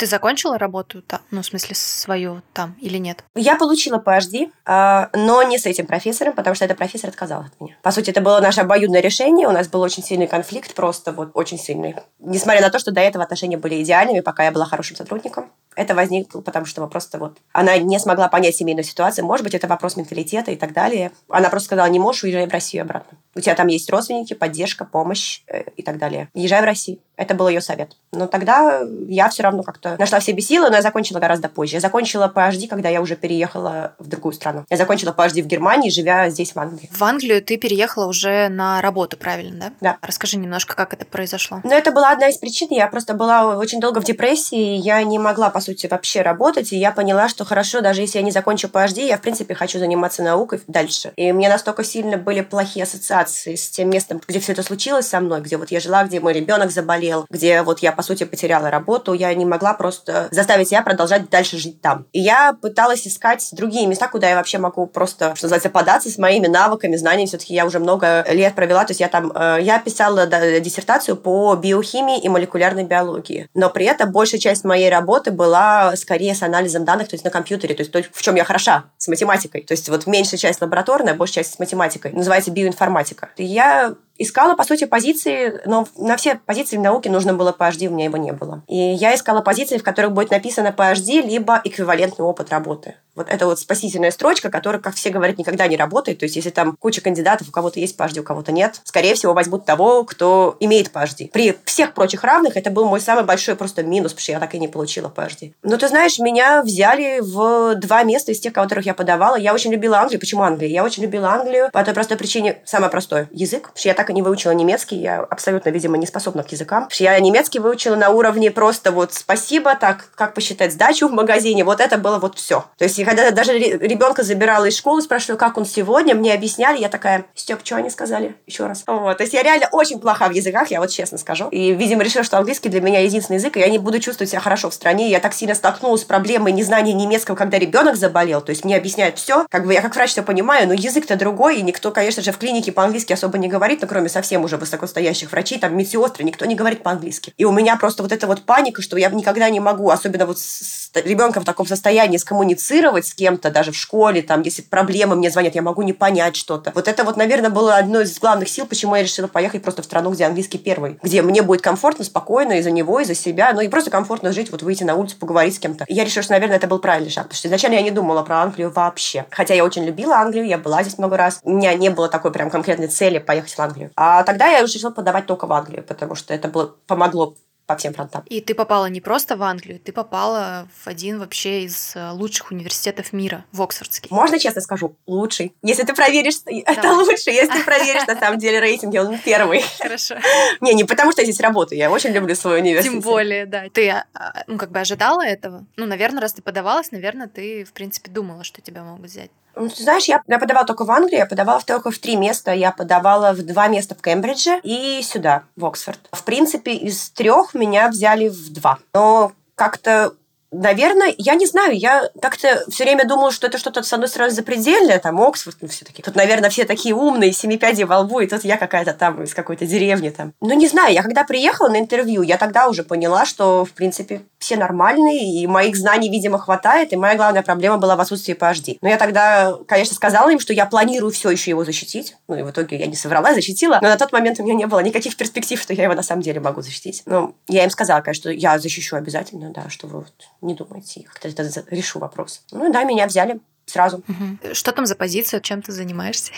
Ты закончила работу там, ну, в смысле, свою там или нет? Я получила PhD, а, но не с этим профессором, потому что этот профессор отказал от меня. По сути, это было наше обоюдное решение, у нас был очень сильный конфликт, просто вот очень сильный. Несмотря на то, что до этого отношения были идеальными, пока я была хорошим сотрудником. это возникло, потому что просто вот она не смогла понять семейную ситуацию. Может быть, это вопрос менталитета и так далее. Она просто сказала, не можешь, уезжай в Россию обратно. У тебя там есть родственники, поддержка, помощь э, и так далее. Езжай в Россию. Это был ее совет. Но тогда я все равно как-то нашла в себе силы, но я закончила гораздо позже. Я закончила PhD, когда я уже переехала в другую страну. Я закончила PhD в Германии, живя здесь, в Англии. В Англию ты переехала уже на работу, правильно, да? Да. Расскажи немножко, как это произошло. Ну, это была одна из причин. Я просто была очень долго в депрессии, я не могла, по сути, вообще работать, и я поняла, что хорошо, даже если я не закончу PhD, я, в принципе, хочу заниматься наукой дальше. И мне настолько сильно были плохие ассоциации с тем местом, где все это случилось со мной, где вот я жила, где мой ребенок заболел, где вот я, по сути, потеряла работу, я не могла просто заставить себя продолжать дальше жить там. И я пыталась искать другие места, куда я вообще могу просто, что называется, податься с моими навыками, знаниями. Все-таки я уже много лет провела, то есть я там, э, я писала диссертацию по биохимии и молекулярной биологии. Но при этом большая часть моей работы была скорее с анализом данных, то есть на компьютере, то есть то, в чем я хороша, с математикой. То есть вот меньшая часть лабораторная, большая часть с математикой. Называется биоинформатика. И я искала, по сути, позиции, но на все позиции в науке нужно было PhD, у меня его не было. И я искала позиции, в которых будет написано PhD, либо эквивалентный опыт работы. Вот это вот спасительная строчка, которая, как все говорят, никогда не работает. То есть, если там куча кандидатов, у кого-то есть PhD, у кого-то нет, скорее всего, возьмут того, кто имеет PhD. При всех прочих равных это был мой самый большой просто минус, потому что я так и не получила PhD. Но ты знаешь, меня взяли в два места из тех, которых я подавала. Я очень любила Англию. Почему Англию? Я очень любила Англию по той простой причине, самое простое, язык. Потому что я так и не выучила немецкий, я абсолютно, видимо, не способна к языкам. Потому что я немецкий выучила на уровне просто вот спасибо, так, как посчитать сдачу в магазине. Вот это было вот все. То есть, когда даже ребенка забирала из школы, спрашивала, как он сегодня, мне объясняли, я такая, Степ, что они сказали? Еще раз. Вот. То есть я реально очень плоха в языках, я вот честно скажу. И, видимо, решила, что английский для меня единственный язык, и я не буду чувствовать себя хорошо в стране. Я так сильно столкнулась с проблемой незнания немецкого, когда ребенок заболел. То есть мне объясняют все. Как бы я как врач все понимаю, но язык-то другой, и никто, конечно же, в клинике по-английски особо не говорит, ну, кроме совсем уже высокостоящих врачей, там, медсестры, никто не говорит по-английски. И у меня просто вот эта вот паника, что я никогда не могу, особенно вот с ребенком в таком состоянии, скоммуницировать с кем-то, даже в школе, там, если проблемы мне звонят, я могу не понять что-то. Вот это вот, наверное, было одной из главных сил, почему я решила поехать просто в страну, где английский первый, где мне будет комфортно, спокойно и за него, и за себя, ну и просто комфортно жить, вот выйти на улицу, поговорить с кем-то. И я решила, что, наверное, это был правильный шаг, потому что изначально я не думала про Англию вообще. Хотя я очень любила Англию, я была здесь много раз. У меня не было такой прям конкретной цели поехать в Англию. А тогда я уже решила подавать только в Англию, потому что это было, помогло по всем фронтам. И ты попала не просто в Англию, ты попала в один вообще из э, лучших университетов мира, в Оксфордский. Можно честно скажу? Лучший. Если ты проверишь, Давай. это лучше. Если ты проверишь, на самом деле, рейтинги, он первый. Хорошо. Не, не потому что я здесь работаю, я очень люблю свой университет. Тем более, да. Ты, а, а, ну, как бы ожидала этого? Ну, наверное, раз ты подавалась, наверное, ты, в принципе, думала, что тебя могут взять. Ну, знаешь, я, я подавала только в Англию, я подавала только в три места. Я подавала в два места в Кембридже и сюда, в Оксфорд. В принципе, из трех меня взяли в два. Но как-то Наверное, я не знаю, я как-то все время думала, что это что-то, с одной стороны, запредельное, там, Оксфорд, ну, все такие. Тут, наверное, все такие умные, семи пядей во лбу, и тут я какая-то там из какой-то деревни там. Ну, не знаю, я когда приехала на интервью, я тогда уже поняла, что, в принципе, все нормальные, и моих знаний, видимо, хватает, и моя главная проблема была в отсутствии PhD. Но я тогда, конечно, сказала им, что я планирую все еще его защитить. Ну, и в итоге я не соврала, защитила, но на тот момент у меня не было никаких перспектив, что я его на самом деле могу защитить. Ну, я им сказала, конечно, что я защищу обязательно, да, что вы вот не думайте, как-то решу вопрос. Ну да, меня взяли сразу. Угу. Что там за позиция, чем ты занимаешься?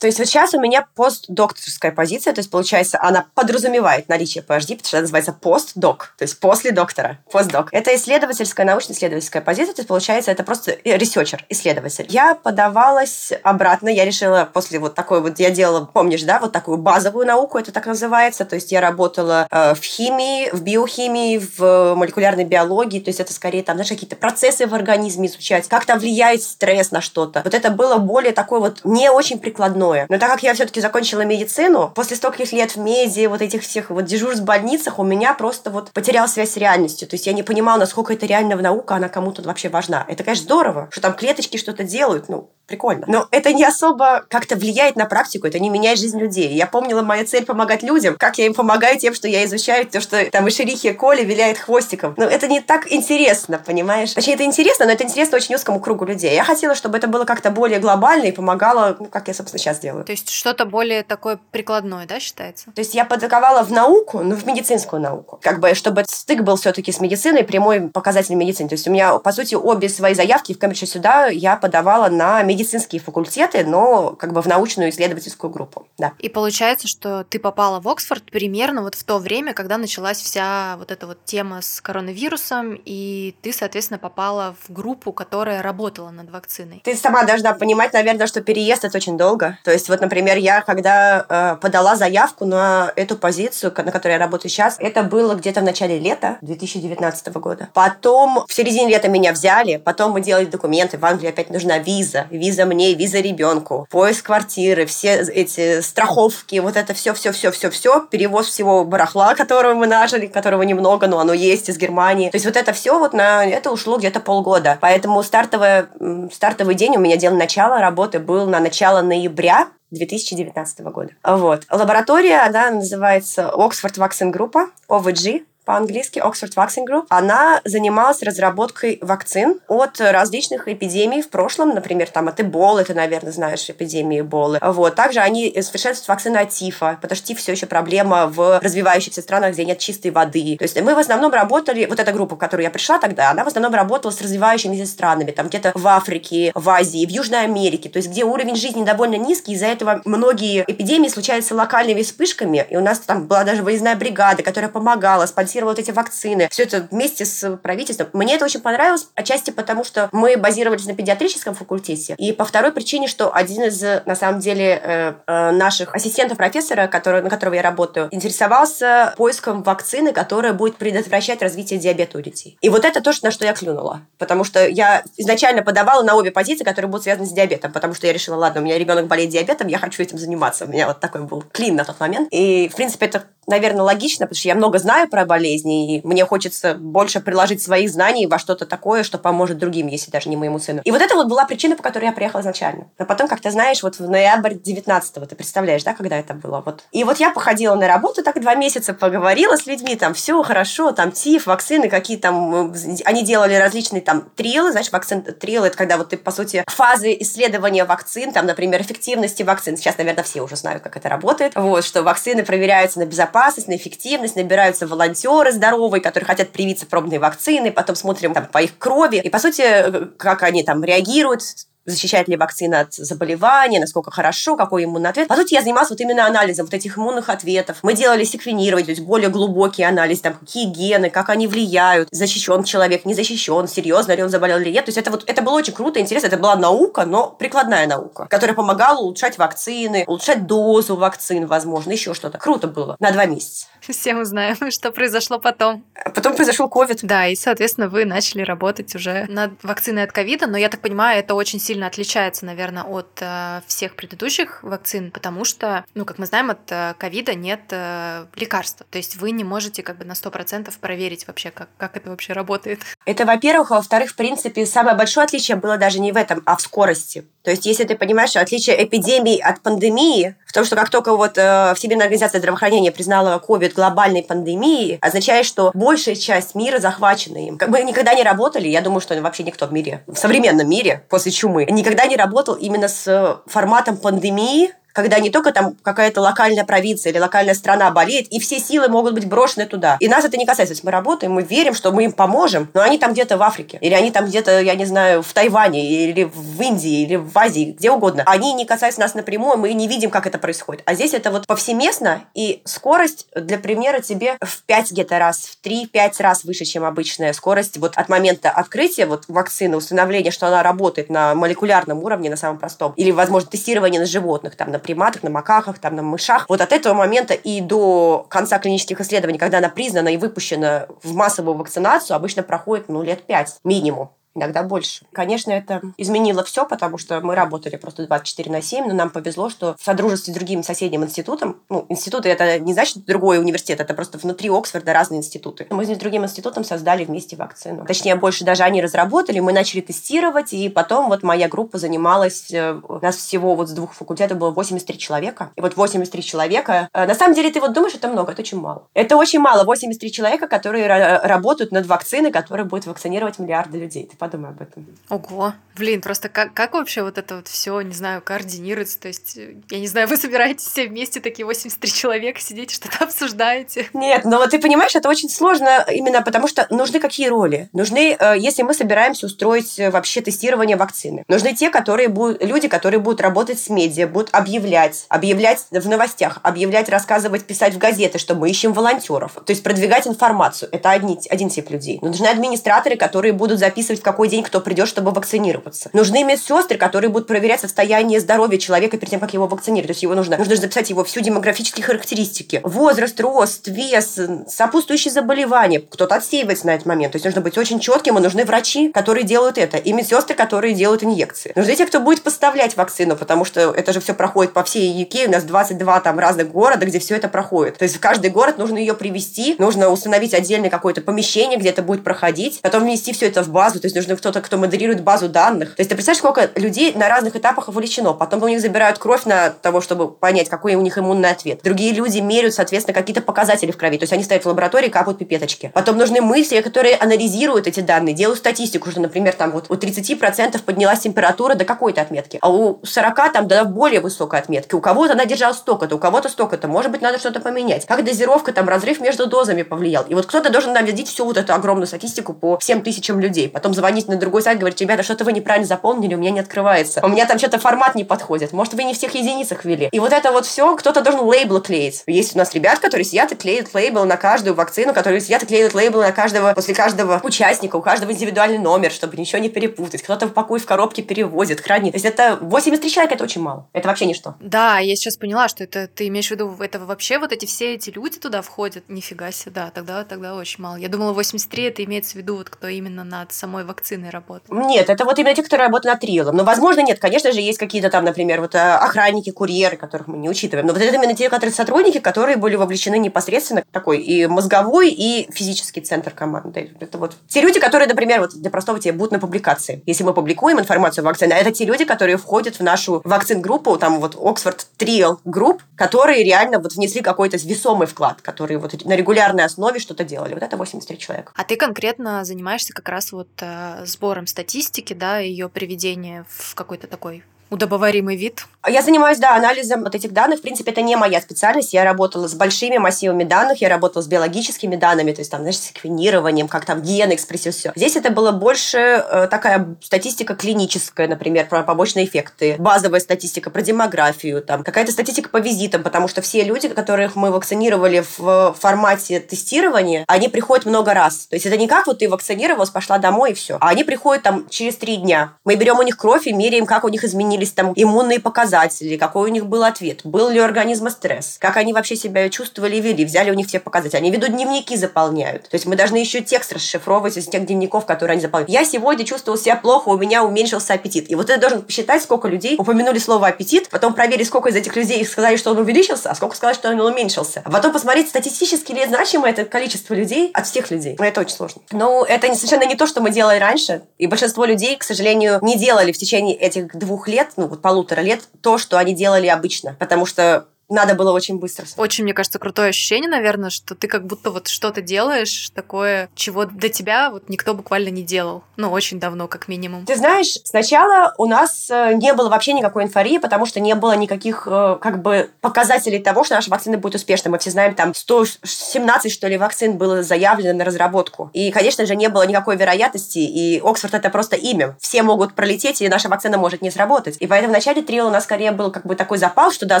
То есть вот сейчас у меня постдокторская позиция, то есть получается она подразумевает наличие PhD, потому что она называется постдок, то есть после доктора, постдок. Это исследовательская, научно-исследовательская позиция, то есть получается это просто researcher, исследователь. Я подавалась обратно, я решила после вот такой вот, я делала, помнишь, да, вот такую базовую науку, это так называется, то есть я работала э, в химии, в биохимии, в молекулярной биологии, то есть это скорее там, знаешь, какие-то процессы в организме изучать, как там влияет стресс на что-то. Вот это было более такое вот не очень прикладное остальное. Но так как я все-таки закончила медицину, после стольких лет в меди, вот этих всех вот дежурств в больницах, у меня просто вот потеряла связь с реальностью. То есть я не понимала, насколько это реально в наука, она кому-то вообще важна. Это, конечно, здорово, что там клеточки что-то делают, ну, прикольно. Но это не особо как-то влияет на практику, это не меняет жизнь людей. Я помнила моя цель помогать людям, как я им помогаю тем, что я изучаю то, что там и Шерихи Коля виляет хвостиком. Но это не так интересно, понимаешь? Точнее, это интересно, но это интересно очень узкому кругу людей. Я хотела, чтобы это было как-то более глобально и помогало, ну, как я, собственно, сейчас делаю. То есть что-то более такое прикладное, да, считается? То есть я подковала в науку, но в медицинскую науку. Как бы, чтобы стык был все-таки с медициной, прямой показатель медицины. То есть у меня, по сути, обе свои заявки в Кембридже сюда я подавала на медицинские факультеты, но как бы в научную исследовательскую группу. Да. И получается, что ты попала в Оксфорд примерно вот в то время, когда началась вся вот эта вот тема с коронавирусом, и ты, соответственно, попала в группу, которая работала над вакциной. Ты сама должна понимать, наверное, что переезд это очень долго. То есть вот, например, я когда э, подала заявку на эту позицию, на которой я работаю сейчас, это было где-то в начале лета 2019 года. Потом в середине лета меня взяли, потом мы делали документы, в Англии опять нужна виза, виза мне, виза ребенку, поиск квартиры, все эти страховки, вот это все, все, все, все, все, перевоз всего барахла, которого мы нажили, которого немного, но оно есть из Германии. То есть вот это все вот на это ушло где-то полгода. Поэтому стартовый, стартовый день у меня день начала работы был на начало ноября 2019 года. Вот. Лаборатория, она называется Oxford Vaccine Group, OVG, по-английски Oxford Vaccine Group, она занималась разработкой вакцин от различных эпидемий в прошлом, например, там от Эболы, ты, наверное, знаешь эпидемии Эболы. Вот. Также они совершенствуют вакцины от ТИФа, потому что ТИФ все еще проблема в развивающихся странах, где нет чистой воды. То есть мы в основном работали, вот эта группа, в которую я пришла тогда, она в основном работала с развивающимися странами, там где-то в Африке, в Азии, в Южной Америке, то есть где уровень жизни довольно низкий, из-за этого многие эпидемии случаются локальными вспышками, и у нас там была даже выездная бригада, которая помогала, спонсировала спонсировал вот эти вакцины. Все это вместе с правительством. Мне это очень понравилось, отчасти потому, что мы базировались на педиатрическом факультете, и по второй причине, что один из, на самом деле, э, э, наших ассистентов профессора, который, на которого я работаю, интересовался поиском вакцины, которая будет предотвращать развитие диабета у детей. И вот это то, на что я клюнула. Потому что я изначально подавала на обе позиции, которые будут связаны с диабетом, потому что я решила, ладно, у меня ребенок болеет диабетом, я хочу этим заниматься. У меня вот такой был клин на тот момент. И, в принципе, это наверное, логично, потому что я много знаю про болезни, и мне хочется больше приложить своих знаний во что-то такое, что поможет другим, если даже не моему сыну. И вот это вот была причина, по которой я приехала изначально. А потом, как ты знаешь, вот в ноябрь 19-го, ты представляешь, да, когда это было? Вот. И вот я походила на работу, так два месяца поговорила с людьми, там все хорошо, там ТИФ, вакцины, какие там... Они делали различные там трилы, знаешь, вакцин трилы, это когда вот ты, по сути, фазы исследования вакцин, там, например, эффективности вакцин. Сейчас, наверное, все уже знают, как это работает. Вот, что вакцины проверяются на безопасность, на эффективность, набираются волонтеры здоровые, которые хотят привиться пробные вакцины, потом смотрим там, по их крови. И, по сути, э, как они там реагируют, защищает ли вакцина от заболевания, насколько хорошо, какой иммунный ответ. По сути, я занималась вот именно анализом вот этих иммунных ответов. Мы делали секвенирование, то есть более глубокий анализ, там, какие гены, как они влияют, защищен человек, не защищен, серьезно ли он заболел или нет. То есть это вот это было очень круто, интересно. Это была наука, но прикладная наука, которая помогала улучшать вакцины, улучшать дозу вакцин, возможно, еще что-то. Круто было на два месяца. Все узнаем, что произошло потом. А потом произошел ковид. Да, и, соответственно, вы начали работать уже над вакциной от ковида, но я так понимаю, это очень сильно отличается, наверное, от э, всех предыдущих вакцин, потому что, ну, как мы знаем, от э, ковида нет э, лекарства. То есть вы не можете как бы на 100% проверить вообще, как, как это вообще работает. Это, во-первых. А во-вторых, в принципе, самое большое отличие было даже не в этом, а в скорости. То есть, если ты понимаешь, отличие эпидемии от пандемии в том, что как только вот э, Всемирная организация здравоохранения признала COVID глобальной пандемией, означает, что большая часть мира захвачена им. Мы никогда не работали, я думаю, что вообще никто в мире, в современном мире после чумы, никогда не работал именно с форматом пандемии, когда не только там какая-то локальная провинция или локальная страна болеет, и все силы могут быть брошены туда. И нас это не касается. То есть мы работаем, мы верим, что мы им поможем, но они там где-то в Африке, или они там где-то, я не знаю, в Тайване, или в Индии, или в Азии, где угодно. Они не касаются нас напрямую, мы не видим, как это происходит. А здесь это вот повсеместно, и скорость, для примера, тебе в 5 где-то раз, в 3-5 раз выше, чем обычная скорость вот от момента открытия вот вакцины, установления, что она работает на молекулярном уровне, на самом простом, или, возможно, тестирование на животных, там, на приматах, на макаках, там, на мышах. Вот от этого момента и до конца клинических исследований, когда она признана и выпущена в массовую вакцинацию, обычно проходит ну, лет пять минимум. Иногда больше. Конечно, это изменило все, потому что мы работали просто 24 на 7, но нам повезло, что в содружестве с другим соседним институтом, ну, институты это не значит другой университет, это просто внутри Оксфорда разные институты. Мы с другим институтом создали вместе вакцину. Точнее, больше даже они разработали, мы начали тестировать, и потом вот моя группа занималась, э, у нас всего вот с двух факультетов было 83 человека. И вот 83 человека, э, на самом деле ты вот думаешь, это много, это очень мало. Это очень мало, 83 человека, которые работают над вакциной, которая будет вакцинировать миллиарды людей. Подумай об этом. Ого. Блин, просто как, как вообще вот это вот все, не знаю, координируется? То есть, я не знаю, вы собираетесь все вместе, такие 83 человека, сидите, что-то обсуждаете? Нет, но вот ты понимаешь, это очень сложно именно потому, что нужны какие роли? Нужны, э, если мы собираемся устроить э, вообще тестирование вакцины, нужны те, которые будут, люди, которые будут работать с медиа, будут объявлять, объявлять в новостях, объявлять, рассказывать, писать в газеты, что мы ищем волонтеров. То есть продвигать информацию. Это одни, один тип людей. Но нужны администраторы, которые будут записывать, какой день кто придет, чтобы вакцинироваться. Нужны медсестры, которые будут проверять состояние здоровья человека перед тем, как его вакцинировать. То есть его нужно, нужно записать его всю демографические характеристики. Возраст, рост, вес, сопутствующие заболевания. Кто-то отсеивается на этот момент. То есть нужно быть очень четким, и нужны врачи, которые делают это, и медсестры, которые делают инъекции. Нужны те, кто будет поставлять вакцину, потому что это же все проходит по всей UK. У нас 22 там разных города, где все это проходит. То есть в каждый город нужно ее привести, нужно установить отдельное какое-то помещение, где это будет проходить, потом внести все это в базу. То есть нужно кто-то, кто модерирует базу данных. То есть ты представляешь, сколько людей на разных этапах вовлечено. Потом у них забирают кровь на того, чтобы понять, какой у них иммунный ответ. Другие люди меряют, соответственно, какие-то показатели в крови. То есть они стоят в лаборатории, капают пипеточки. Потом нужны мысли, которые анализируют эти данные, делают статистику, что, например, там вот у 30% поднялась температура до какой-то отметки, а у 40 там до более высокой отметки. У кого-то она держалась столько-то, у кого-то столько-то. Может быть, надо что-то поменять. Как дозировка, там, разрыв между дозами повлиял. И вот кто-то должен нам видеть всю вот эту огромную статистику по всем тысячам людей. Потом звонить на другой сайт, говорить, ребята, что-то вы неправильно заполнили, у меня не открывается. У меня там что-то формат не подходит. Может, вы не всех единицах ввели. И вот это вот все, кто-то должен лейбл клеить. Есть у нас ребят, которые сидят и клеят лейбл на каждую вакцину, которые сидят и клеят лейбл на каждого, после каждого участника, у каждого индивидуальный номер, чтобы ничего не перепутать. Кто-то пакует в коробке, перевозит, хранит. То есть это 83 человека, это очень мало. Это вообще ничто. Да, я сейчас поняла, что это ты имеешь в виду, это вообще вот эти все эти люди туда входят. Нифига себе, да, тогда, тогда очень мало. Я думала, 83 это имеется в виду вот кто именно над самой вакциной работает. Нет, это вот именно те, которые работают над триалом. Но, возможно, нет. Конечно же, есть какие-то там, например, вот э, охранники, курьеры, которых мы не учитываем. Но вот это именно те, которые сотрудники, которые были вовлечены непосредственно такой и мозговой, и физический центр команды. Это вот те люди, которые, например, вот для простого тебе будут на публикации. Если мы публикуем информацию о вакцине, это те люди, которые входят в нашу вакцин-группу, там вот Oxford Trial Group, которые реально вот внесли какой-то весомый вклад, которые вот на регулярной основе что-то делали. Вот это 83 человека. А ты конкретно занимаешься как раз вот э, сбором статистики, да, ее приведение в какой-то такой удобоваримый вид? Я занимаюсь, да, анализом вот этих данных. В принципе, это не моя специальность. Я работала с большими массивами данных, я работала с биологическими данными, то есть там, знаешь, секвенированием, как там гены, экспрессия, все. Здесь это было больше э, такая статистика клиническая, например, про побочные эффекты, базовая статистика про демографию, там, какая-то статистика по визитам, потому что все люди, которых мы вакцинировали в формате тестирования, они приходят много раз. То есть это не как вот ты вакцинировалась, пошла домой и все. А они приходят там через три дня. Мы берем у них кровь и меряем, как у них изменились изменились там иммунные показатели, какой у них был ответ, был ли у организма стресс, как они вообще себя чувствовали и вели, взяли у них все показатели. Они ведут дневники, заполняют. То есть мы должны еще текст расшифровывать из тех дневников, которые они заполняют. Я сегодня чувствовал себя плохо, у меня уменьшился аппетит. И вот ты должен посчитать, сколько людей упомянули слово аппетит, потом проверить, сколько из этих людей сказали, что он увеличился, а сколько сказали, что он уменьшился. А потом посмотреть, статистически ли значимо это количество людей от всех людей. Это очень сложно. Но это совершенно не то, что мы делали раньше. И большинство людей, к сожалению, не делали в течение этих двух лет ну, вот полутора лет, то, что они делали обычно. Потому что надо было очень быстро. Очень, мне кажется, крутое ощущение, наверное, что ты как будто вот что-то делаешь такое, чего до тебя вот никто буквально не делал. Ну, очень давно, как минимум. Ты знаешь, сначала у нас э, не было вообще никакой инфории, потому что не было никаких э, как бы показателей того, что наша вакцина будет успешной. Мы все знаем, там 117, что ли, вакцин было заявлено на разработку. И, конечно же, не было никакой вероятности, и Оксфорд это просто имя. Все могут пролететь, и наша вакцина может не сработать. И поэтому в начале трио у нас скорее был как бы такой запал, что да,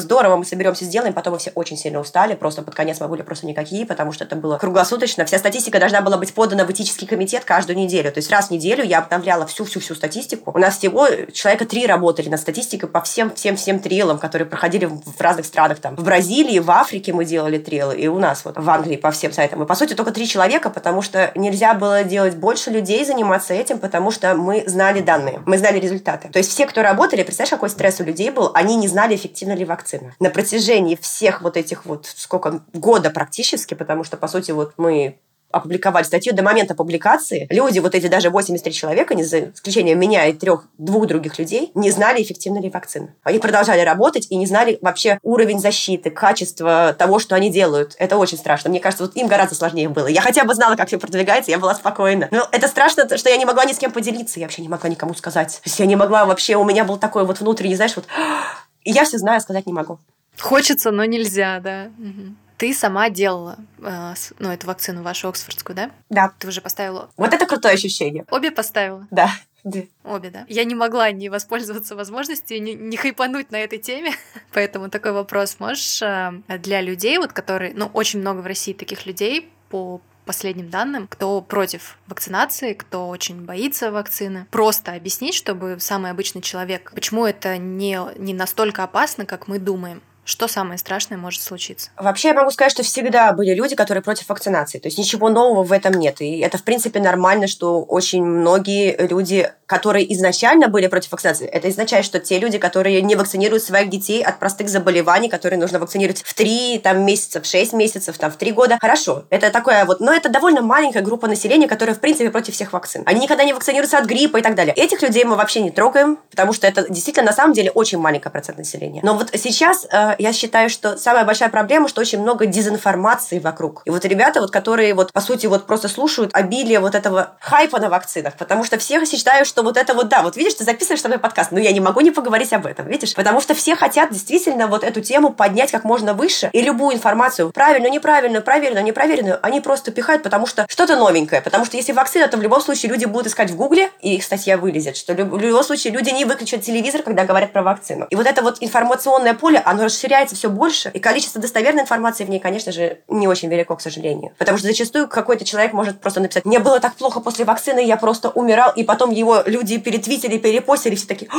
здорово, мы соберемся все сделаем, потом мы все очень сильно устали, просто под конец мы были просто никакие, потому что это было круглосуточно. Вся статистика должна была быть подана в этический комитет каждую неделю. То есть раз в неделю я обновляла всю-всю-всю статистику. У нас всего человека три работали над статистикой по всем-всем-всем трилам, которые проходили в разных странах. Там в Бразилии, в Африке мы делали трилы, и у нас вот в Англии по всем сайтам. И по сути только три человека, потому что нельзя было делать больше людей заниматься этим, потому что мы знали данные, мы знали результаты. То есть все, кто работали, представляешь, какой стресс у людей был, они не знали, эффективна ли вакцина. На протяжении всех вот этих вот, сколько, года практически, потому что, по сути, вот мы опубликовали статью, до момента публикации люди, вот эти даже 83 человека, не за исключением меня и трех, двух других людей, не знали, эффективна ли вакцина. Они продолжали работать и не знали вообще уровень защиты, качество того, что они делают. Это очень страшно. Мне кажется, вот им гораздо сложнее было. Я хотя бы знала, как все продвигается, я была спокойна. Но это страшно, что я не могла ни с кем поделиться, я вообще не могла никому сказать. То есть я не могла вообще, у меня был такой вот внутренний, знаешь, вот... И я все знаю, а сказать не могу. Хочется, но нельзя, да. Угу. Ты сама делала, э, ну, эту вакцину вашу оксфордскую, да? Да. Ты уже поставила? Вот это крутое ощущение. Обе поставила? Да. Да. Обе, да. Я не могла не воспользоваться возможностью, не, не хайпануть на этой теме. Поэтому такой вопрос. Можешь э, для людей, вот которые, ну, очень много в России таких людей по последним данным, кто против вакцинации, кто очень боится вакцины. Просто объяснить, чтобы самый обычный человек, почему это не, не настолько опасно, как мы думаем. Что самое страшное может случиться? Вообще я могу сказать, что всегда были люди, которые против вакцинации. То есть ничего нового в этом нет. И это, в принципе, нормально, что очень многие люди, которые изначально были против вакцинации, это означает, что те люди, которые не вакцинируют своих детей от простых заболеваний, которые нужно вакцинировать в 3 там, месяца, в 6 месяцев, там, в 3 года, хорошо. Это такое вот, но это довольно маленькая группа населения, которая, в принципе, против всех вакцин. Они никогда не вакцинируются от гриппа и так далее. Этих людей мы вообще не трогаем, потому что это действительно на самом деле очень маленький процент населения. Но вот сейчас э, я считаю, что самая большая проблема, что очень много дезинформации вокруг. И вот ребята, вот, которые вот, по сути, вот просто слушают обилие вот этого хайпа на вакцинах, потому что все считают, что вот это вот, да, вот видишь, ты записываешь со мной подкаст, но я не могу не поговорить об этом, видишь? Потому что все хотят действительно вот эту тему поднять как можно выше, и любую информацию, правильную, неправильную, проверенную, непроверенную, они просто пихают, потому что что-то новенькое. Потому что если вакцина, то в любом случае люди будут искать в Гугле, и их статья вылезет, что в любом случае люди не выключат телевизор, когда говорят про вакцину. И вот это вот информационное поле, оно расширяется все больше, и количество достоверной информации в ней, конечно же, не очень велико, к сожалению. Потому что зачастую какой-то человек может просто написать, мне было так плохо после вакцины, я просто умирал, и потом его люди перетвитили, перепостили, все такие,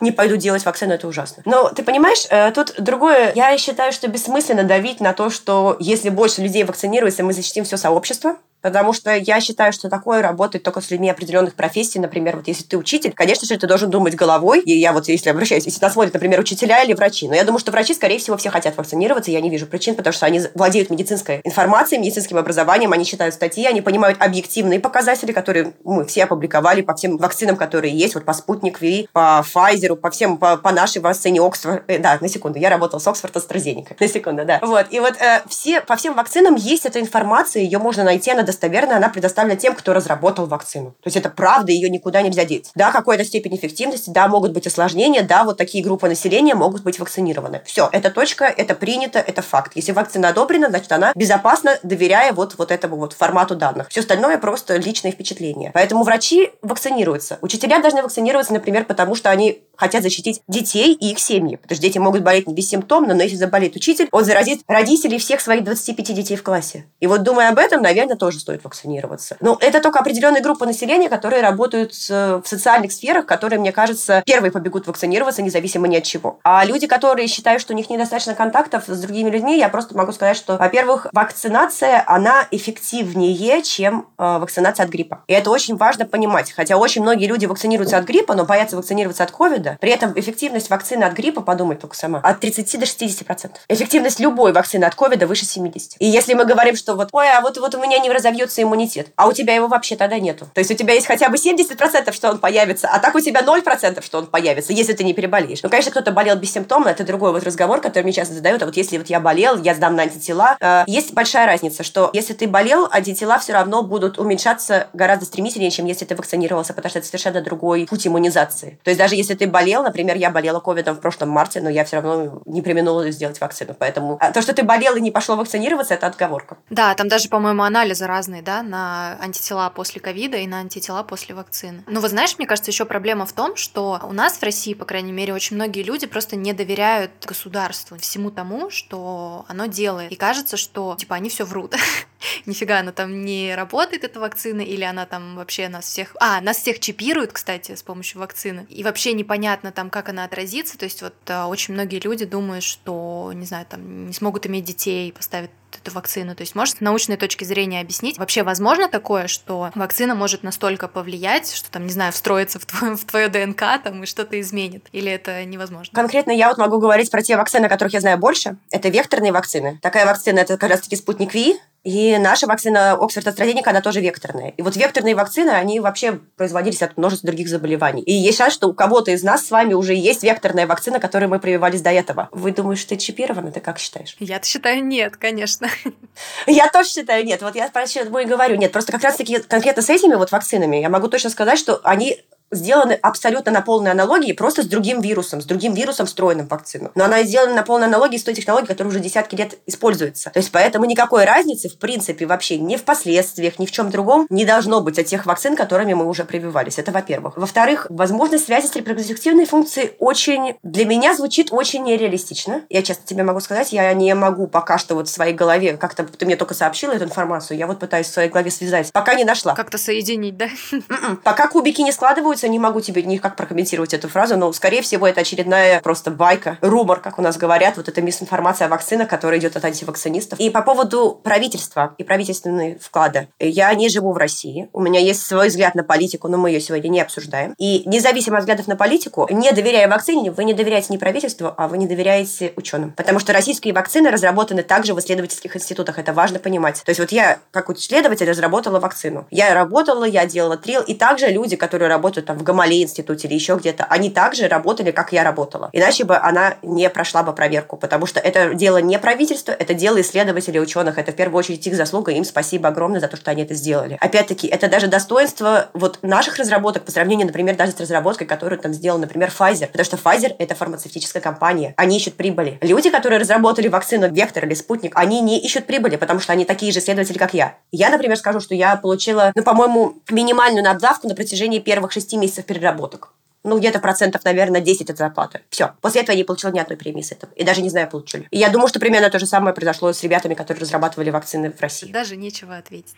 не пойду делать вакцину, это ужасно. Но ты понимаешь, э, тут другое, я считаю, что бессмысленно давить на то, что если больше людей вакцинируется, мы защитим все сообщество, Потому что я считаю, что такое работает только с людьми определенных профессий. Например, вот если ты учитель, конечно же, ты должен думать головой. И я вот, если обращаюсь, если нас смотрят, например, учителя или врачи. Но я думаю, что врачи, скорее всего, все хотят вакцинироваться. Я не вижу причин, потому что они владеют медицинской информацией, медицинским образованием, они читают статьи, они понимают объективные показатели, которые мы все опубликовали по всем вакцинам, которые есть, вот по Спутник Ви, по Pfizer, по всем, по, по нашей вакцине Оксфорд. Э, да, на секунду, я работала с Оксфорд AstraZeneca. На секунду, да. Вот. И вот э, все, по всем вакцинам есть эта информация, ее можно найти, она достоверно она предоставлена тем, кто разработал вакцину. То есть это правда, ее никуда нельзя деть. Да, какой-то степень эффективности, да, могут быть осложнения, да, вот такие группы населения могут быть вакцинированы. Все, это точка, это принято, это факт. Если вакцина одобрена, значит, она безопасна, доверяя вот, вот этому вот формату данных. Все остальное просто личные впечатления. Поэтому врачи вакцинируются. Учителя должны вакцинироваться, например, потому что они хотят защитить детей и их семьи. Потому что дети могут болеть бессимптомно, но если заболеет учитель, он заразит родителей всех своих 25 детей в классе. И вот думая об этом, наверное, тоже стоит вакцинироваться. Но это только определенная группа населения, которые работают в социальных сферах, которые, мне кажется, первые побегут вакцинироваться, независимо ни от чего. А люди, которые считают, что у них недостаточно контактов с другими людьми, я просто могу сказать, что, во-первых, вакцинация, она эффективнее, чем э, вакцинация от гриппа. И это очень важно понимать. Хотя очень многие люди вакцинируются от гриппа, но боятся вакцинироваться от ковида. При этом эффективность вакцины от гриппа, подумай только сама, от 30 до 60 процентов. Эффективность любой вакцины от ковида выше 70. И если мы говорим, что вот, ой, а вот, вот у меня не разовьется иммунитет, а у тебя его вообще тогда нету. То есть у тебя есть хотя бы 70 процентов, что он появится, а так у тебя 0 процентов, что он появится, если ты не переболеешь. Ну, конечно, кто-то болел бессимптомно, это другой вот разговор, который мне часто задают, а вот если вот я болел, я сдам на антитела. Э, есть большая разница, что если ты болел, антитела все равно будут уменьшаться гораздо стремительнее, чем если ты вакцинировался, потому что это совершенно другой путь иммунизации. То есть даже если ты болел, например, я болела ковидом в прошлом марте, но я все равно не применула сделать вакцину. Поэтому а то, что ты болел и не пошел вакцинироваться, это отговорка. Да, там даже, по-моему, анализы разные разные, да, на антитела после ковида и на антитела после вакцины. Но вот знаешь, мне кажется, еще проблема в том, что у нас в России, по крайней мере, очень многие люди просто не доверяют государству, всему тому, что оно делает. И кажется, что, типа, они все врут. Нифига она там не работает, эта вакцина, или она там вообще нас всех... А, нас всех чипируют, кстати, с помощью вакцины. И вообще непонятно там, как она отразится. То есть вот а, очень многие люди думают, что, не знаю, там не смогут иметь детей, поставят эту вакцину. То есть может с научной точки зрения объяснить, вообще возможно такое, что вакцина может настолько повлиять, что там, не знаю, встроиться в, твой, в твое ДНК там и что-то изменит? Или это невозможно? Конкретно я вот могу говорить про те вакцины, о которых я знаю больше. Это векторные вакцины. Такая вакцина, это как раз-таки спутник Ви, и наша вакцина Оксфорд AstraZeneca, она тоже векторная. И вот векторные вакцины, они вообще производились от множества других заболеваний. И есть шанс, что у кого-то из нас с вами уже есть векторная вакцина, которой мы прививались до этого. Вы думаешь, ты чипирована? Ты как считаешь? Я считаю нет, конечно. Я тоже считаю нет. Вот я про что и говорю. Нет, просто как раз-таки конкретно с этими вот вакцинами я могу точно сказать, что они сделаны абсолютно на полной аналогии, просто с другим вирусом, с другим вирусом, встроенным в вакцину. Но она сделана на полной аналогии с той технологией, которая уже десятки лет используется. То есть поэтому никакой разницы, в принципе, вообще ни в последствиях, ни в чем другом не должно быть от тех вакцин, которыми мы уже прививались. Это во-первых. Во-вторых, возможность связи с репродуктивной функцией очень, для меня звучит очень нереалистично. Я честно тебе могу сказать, я не могу пока что вот в своей голове, как-то ты мне только сообщила эту информацию, я вот пытаюсь в своей голове связать, пока не нашла. Как-то соединить, да? М-м. Пока кубики не складываются, оказывается, не могу тебе никак прокомментировать эту фразу, но, скорее всего, это очередная просто байка, румор, как у нас говорят, вот эта мисинформация о вакцинах, которая идет от антивакцинистов. И по поводу правительства и правительственные вклады. Я не живу в России. У меня есть свой взгляд на политику, но мы ее сегодня не обсуждаем. И независимо от взглядов на политику, не доверяя вакцине, вы не доверяете не правительству, а вы не доверяете ученым. Потому что российские вакцины разработаны также в исследовательских институтах. Это важно понимать. То есть вот я, как исследователь, разработала вакцину. Я работала, я делала трил, и также люди, которые работают там в Гамале институте или еще где-то, они также работали, как я работала. Иначе бы она не прошла бы проверку, потому что это дело не правительства, это дело исследователей, ученых. Это в первую очередь их заслуга, им спасибо огромное за то, что они это сделали. Опять-таки, это даже достоинство вот наших разработок по сравнению, например, даже с разработкой, которую там сделал, например, Pfizer. Потому что Pfizer – это фармацевтическая компания. Они ищут прибыли. Люди, которые разработали вакцину Вектор или Спутник, они не ищут прибыли, потому что они такие же исследователи, как я. Я, например, скажу, что я получила, ну, по-моему, минимальную надбавку на протяжении первых шести месяцев переработок. Ну, где-то процентов, наверное, 10 от зарплаты. Все. После этого я не получила ни одной премии с этого. И даже не знаю, получили. И я думаю, что примерно то же самое произошло с ребятами, которые разрабатывали вакцины в России. Даже нечего ответить.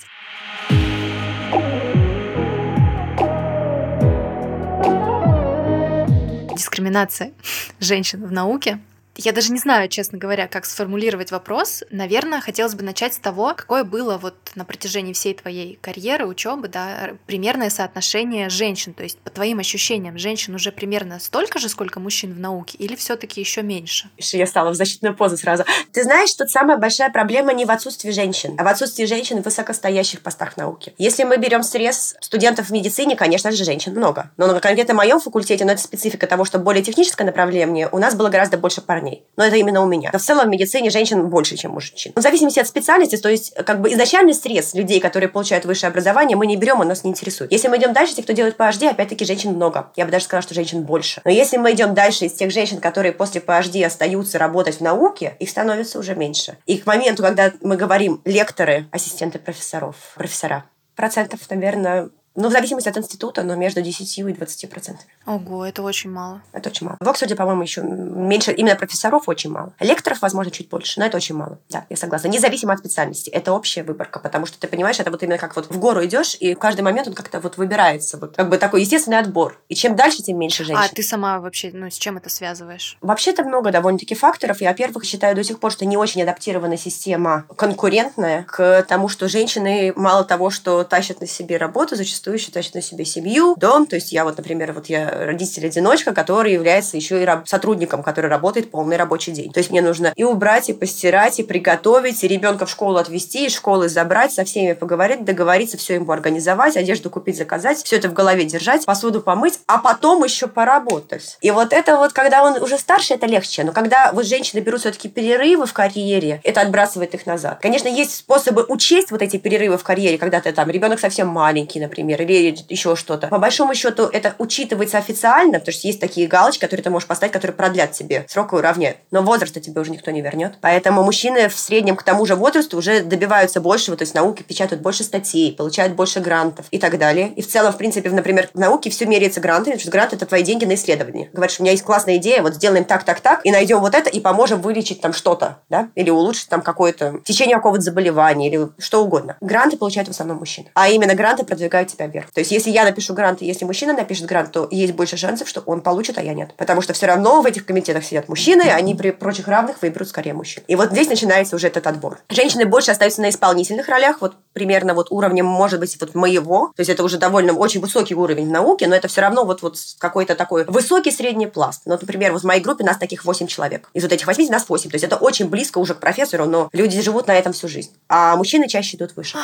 Дискриминация женщин в науке я даже не знаю, честно говоря, как сформулировать вопрос. Наверное, хотелось бы начать с того, какое было вот на протяжении всей твоей карьеры, учебы, да, примерное соотношение женщин. То есть, по твоим ощущениям, женщин уже примерно столько же, сколько мужчин в науке, или все-таки еще меньше? Я стала в защитную позу сразу. Ты знаешь, что самая большая проблема не в отсутствии женщин, а в отсутствии женщин в высокостоящих постах науки. Если мы берем срез студентов в медицине, конечно же, женщин много. Но на конкретно моем факультете, но это специфика того, что более техническое направление, у нас было гораздо больше парней парней. Но это именно у меня. Но в целом в медицине женщин больше, чем мужчин. Но в зависимости от специальности, то есть как бы изначальный стресс людей, которые получают высшее образование, мы не берем, он нас не интересует. Если мы идем дальше, те, кто делает PhD, опять-таки женщин много. Я бы даже сказала, что женщин больше. Но если мы идем дальше из тех женщин, которые после PhD остаются работать в науке, их становится уже меньше. И к моменту, когда мы говорим лекторы, ассистенты профессоров, профессора, процентов, наверное, ну, в зависимости от института, но между 10 и 20 процентами. Ого, это очень мало. Это очень мало. В Оксфорде, по-моему, еще меньше, именно профессоров очень мало. Лекторов, возможно, чуть больше, но это очень мало. Да, я согласна. Независимо от специальности. Это общая выборка, потому что ты понимаешь, это вот именно как вот в гору идешь, и в каждый момент он как-то вот выбирается. Вот как бы такой естественный отбор. И чем дальше, тем меньше женщин. А ты сама вообще, ну, с чем это связываешь? Вообще-то много довольно-таки факторов. Я, во-первых, считаю до сих пор, что не очень адаптирована система конкурентная к тому, что женщины мало того, что тащат на себе работу, зачастую еще тащат на себе семью, дом. То есть я вот, например, вот я родитель-одиночка, который является еще и сотрудником, который работает полный рабочий день. То есть мне нужно и убрать, и постирать, и приготовить, и ребенка в школу отвезти, из школы забрать, со всеми поговорить, договориться, все ему организовать, одежду купить, заказать, все это в голове держать, посуду помыть, а потом еще поработать. И вот это вот, когда он уже старше, это легче. Но когда вот женщины берут все-таки перерывы в карьере, это отбрасывает их назад. Конечно, есть способы учесть вот эти перерывы в карьере, когда ты там ребенок совсем маленький, например, например, или еще что-то. По большому счету это учитывается официально, потому что есть такие галочки, которые ты можешь поставить, которые продлят тебе срок и уравняют. Но возраста тебе уже никто не вернет. Поэтому мужчины в среднем к тому же возрасту уже добиваются большего, то есть науки печатают больше статей, получают больше грантов и так далее. И в целом, в принципе, например, в науке все меряется грантами, потому что грант – это твои деньги на исследование. Говоришь, у меня есть классная идея, вот сделаем так, так, так, и найдем вот это, и поможем вылечить там что-то, да, или улучшить там какое-то течение какого-то заболевания, или что угодно. Гранты получают в основном мужчины. А именно гранты продвигают тебя вверх. То есть, если я напишу грант, и если мужчина напишет грант, то есть больше шансов, что он получит, а я нет. Потому что все равно в этих комитетах сидят мужчины, они при прочих равных выберут скорее мужчин. И вот здесь начинается уже этот отбор. Женщины больше остаются на исполнительных ролях, вот примерно вот уровнем, может быть, вот моего. То есть, это уже довольно очень высокий уровень науки, но это все равно вот, вот какой-то такой высокий средний пласт. Ну, например, вот в моей группе нас таких 8 человек. Из вот этих 8 нас 8. То есть, это очень близко уже к профессору, но люди живут на этом всю жизнь. А мужчины чаще идут выше.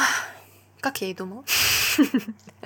Как я и думала.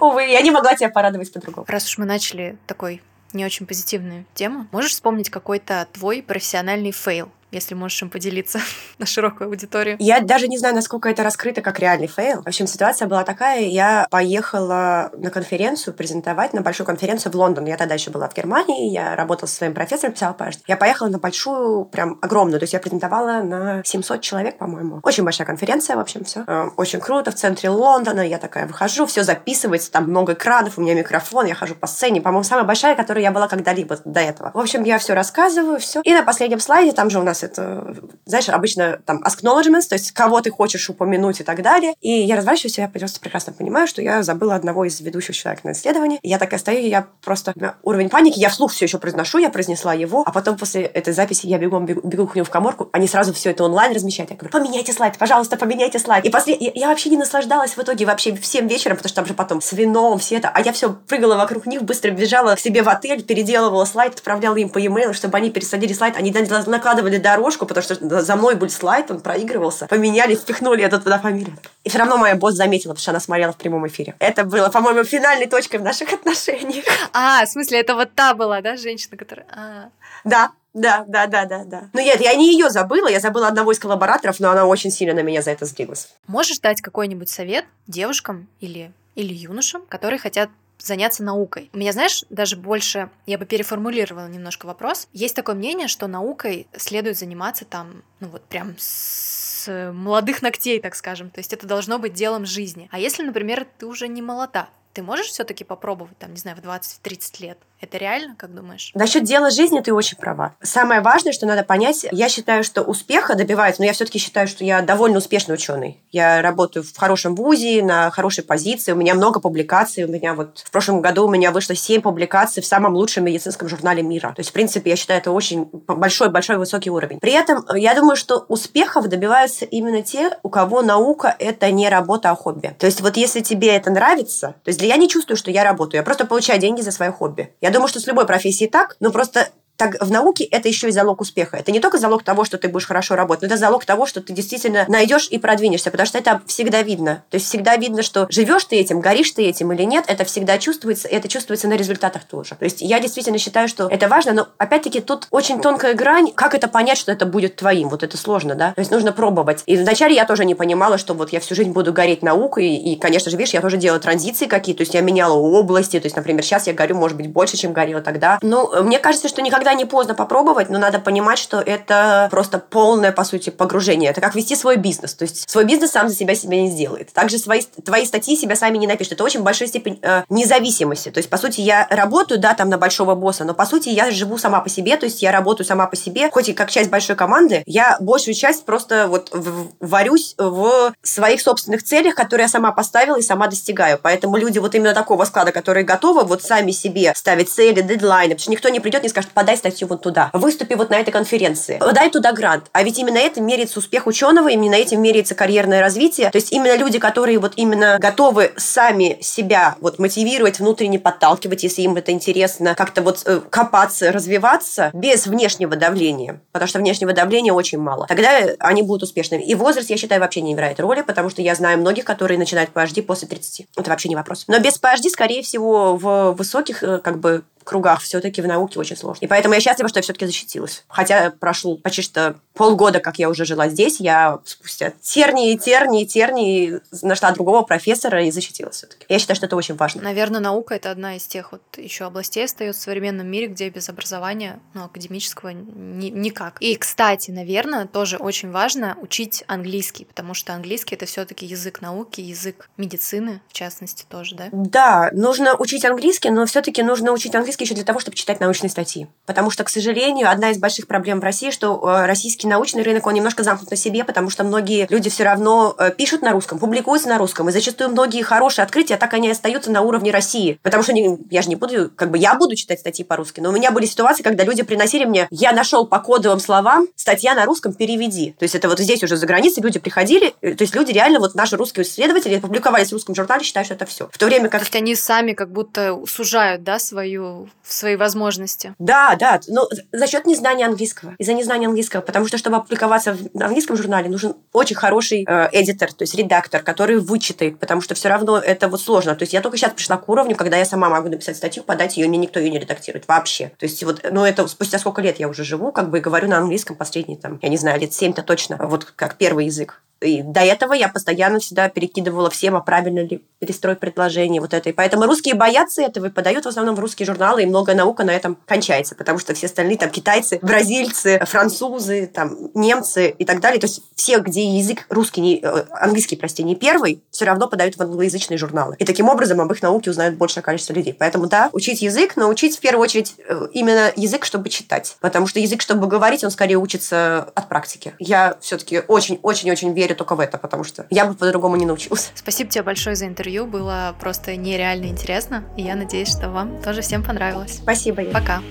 Увы, я не могла тебя порадовать по-другому. Раз уж мы начали такой не очень позитивную тему, можешь вспомнить какой-то твой профессиональный fail? Если можешь им поделиться на широкую аудиторию. Я даже не знаю, насколько это раскрыто как реальный fail. В общем, ситуация была такая, я поехала на конференцию презентовать, на большую конференцию в Лондон. Я тогда еще была в Германии, я работала со своим профессором, писала PhD. Я поехала на большую, прям огромную, то есть я презентовала на 700 человек, по-моему. Очень большая конференция, в общем, все. Э, очень круто, в центре Лондона. Я такая выхожу, все записывается, там много экранов, у меня микрофон, я хожу по сцене. По-моему, самая большая, которую я была когда-либо до этого. В общем, я все рассказываю, все. И на последнем слайде, там же у нас это, знаешь, обычно там acknowledgements, то есть кого ты хочешь упомянуть и так далее. И я разворачиваюсь, я просто прекрасно понимаю, что я забыла одного из ведущих человек на исследовании. И я такая стою, и я просто... Уровень паники, я вслух все еще произношу, я произнесла его, а потом после этой записи я бегом бегу, бегу к нему в коморку, они сразу все это онлайн размещают. Я говорю, поменяйте слайд, пожалуйста, поменяйте слайд. И после... я, я вообще не наслаждалась в итоге вообще всем вечером, потому что там же потом с вином, все это. А я все прыгала вокруг них, быстро бежала к себе в отель, переделывала слайд, отправляла им по e-mail, чтобы они пересадили слайд. Они накладывали дорожку, потому что за мной был слайд, он проигрывался. Поменяли, впихнули это туда фамилию. И все равно моя босс заметила, потому что она смотрела в прямом эфире. Это было, по-моему, финальной точкой в наших отношениях. А, в смысле, это вот та была, да, женщина, которая... А. Да, да, да, да, да, да. Ну нет, я не ее забыла, я забыла одного из коллабораторов, но она очень сильно на меня за это злилась. Можешь дать какой-нибудь совет девушкам или, или юношам, которые хотят заняться наукой. У меня, знаешь, даже больше, я бы переформулировала немножко вопрос. Есть такое мнение, что наукой следует заниматься там, ну вот прям с молодых ногтей, так скажем. То есть это должно быть делом жизни. А если, например, ты уже не молода, ты можешь все-таки попробовать, там, не знаю, в 20-30 лет? Это реально, как думаешь? Насчет дела жизни ты очень права. Самое важное, что надо понять, я считаю, что успеха добивается, но я все-таки считаю, что я довольно успешный ученый. Я работаю в хорошем вузе, на хорошей позиции, у меня много публикаций, у меня вот в прошлом году у меня вышло 7 публикаций в самом лучшем медицинском журнале мира. То есть, в принципе, я считаю, это очень большой-большой высокий уровень. При этом я думаю, что успехов добиваются именно те, у кого наука – это не работа, а хобби. То есть, вот если тебе это нравится, то есть я не чувствую, что я работаю, я просто получаю деньги за свое хобби. Я думаю, что с любой профессией так, но просто так в науке это еще и залог успеха. Это не только залог того, что ты будешь хорошо работать, но это залог того, что ты действительно найдешь и продвинешься, потому что это всегда видно. То есть всегда видно, что живешь ты этим, горишь ты этим или нет, это всегда чувствуется, и это чувствуется на результатах тоже. То есть я действительно считаю, что это важно, но опять-таки тут очень тонкая грань, как это понять, что это будет твоим. Вот это сложно, да? То есть нужно пробовать. И вначале я тоже не понимала, что вот я всю жизнь буду гореть наукой, и, конечно же, видишь, я тоже делала транзиции какие, то есть я меняла области, то есть, например, сейчас я горю, может быть, больше, чем горела тогда. Ну, мне кажется, что никогда не поздно попробовать, но надо понимать, что это просто полное, по сути, погружение. Это как вести свой бизнес. То есть свой бизнес сам за себя себя не сделает. Также свои, твои статьи себя сами не напишут. Это очень большая степень э, независимости. То есть, по сути, я работаю, да, там на большого босса, но, по сути, я живу сама по себе, то есть я работаю сама по себе, хоть и как часть большой команды, я большую часть просто вот варюсь в своих собственных целях, которые я сама поставила и сама достигаю. Поэтому люди вот именно такого склада, которые готовы вот сами себе ставить цели, дедлайны, потому что никто не придет не скажет, подай статью вот туда, выступи вот на этой конференции, дай туда грант. А ведь именно это меряется успех ученого, именно этим меряется карьерное развитие. То есть именно люди, которые вот именно готовы сами себя вот мотивировать, внутренне подталкивать, если им это интересно, как-то вот э, копаться, развиваться без внешнего давления, потому что внешнего давления очень мало. Тогда они будут успешными. И возраст, я считаю, вообще не играет роли, потому что я знаю многих, которые начинают PhD после 30. Это вообще не вопрос. Но без PhD, скорее всего, в высоких э, как бы кругах все-таки в науке очень сложно. И поэтому я счастлива, что я все-таки защитилась. Хотя прошло почти что полгода, как я уже жила здесь, я спустя тернии, тернии, тернии нашла другого профессора и защитилась все-таки. Я считаю, что это очень важно. Наверное, наука — это одна из тех вот еще областей остается в современном мире, где без образования, ну, академического ни, никак. И, кстати, наверное, тоже очень важно учить английский, потому что английский — это все таки язык науки, язык медицины, в частности, тоже, да? Да, нужно учить английский, но все таки нужно учить английский еще для того, чтобы читать научные статьи. Потому что, к сожалению, одна из больших проблем в России, что э, российский научный рынок, он немножко замкнут на себе, потому что многие люди все равно э, пишут на русском, публикуются на русском, и зачастую многие хорошие открытия так они остаются на уровне России. Потому что не, я же не буду, как бы я буду читать статьи по-русски, но у меня были ситуации, когда люди приносили мне, я нашел по кодовым словам, статья на русском переведи. То есть это вот здесь уже за границей люди приходили, э, то есть люди реально, вот наши русские исследователи публиковались в русском журнале, считают, что это все. В то время как... То есть они сами как будто сужают, да, свою, свои возможности. Да, да, но за счет незнания английского. Из-за незнания английского. Потому что, чтобы опубликоваться в английском журнале, нужен очень хороший э, эдитор, то есть редактор, который вычитает, потому что все равно это вот сложно. То есть я только сейчас пришла к уровню, когда я сама могу написать статью, подать ее, мне никто ее не редактирует вообще. То есть вот, ну это спустя сколько лет я уже живу, как бы и говорю на английском последние там, я не знаю, лет семь-то точно, вот как первый язык. И до этого я постоянно всегда перекидывала всем, а правильно ли перестрой предложение вот это. И поэтому русские боятся этого и подают в основном в русские журналы, и много наука на этом кончается, потому что все остальные там китайцы, бразильцы, французы, там немцы и так далее, то есть все, где язык русский, не, э, английский, прости, не первый, все равно подают в англоязычные журналы. И таким образом об их науке узнают большее количество людей. Поэтому да, учить язык, но учить в первую очередь э, именно язык, чтобы читать. Потому что язык, чтобы говорить, он скорее учится от практики. Я все-таки очень-очень-очень верю только в это, потому что я бы по-другому не научилась. Спасибо тебе большое за интервью, было просто нереально интересно, и я надеюсь, что вам тоже всем понравилось. Спасибо. Пока.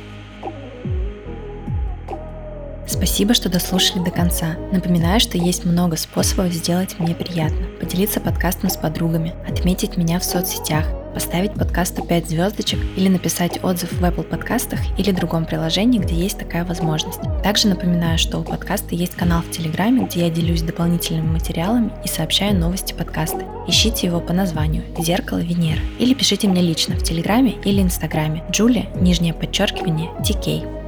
Спасибо, что дослушали до конца. Напоминаю, что есть много способов сделать мне приятно. Поделиться подкастом с подругами, отметить меня в соцсетях, поставить подкасту 5 звездочек или написать отзыв в Apple подкастах или другом приложении, где есть такая возможность. Также напоминаю, что у подкаста есть канал в Телеграме, где я делюсь дополнительными материалами и сообщаю новости подкаста. Ищите его по названию «Зеркало Венеры» или пишите мне лично в Телеграме или Инстаграме Джулия, нижнее подчеркивание, TK.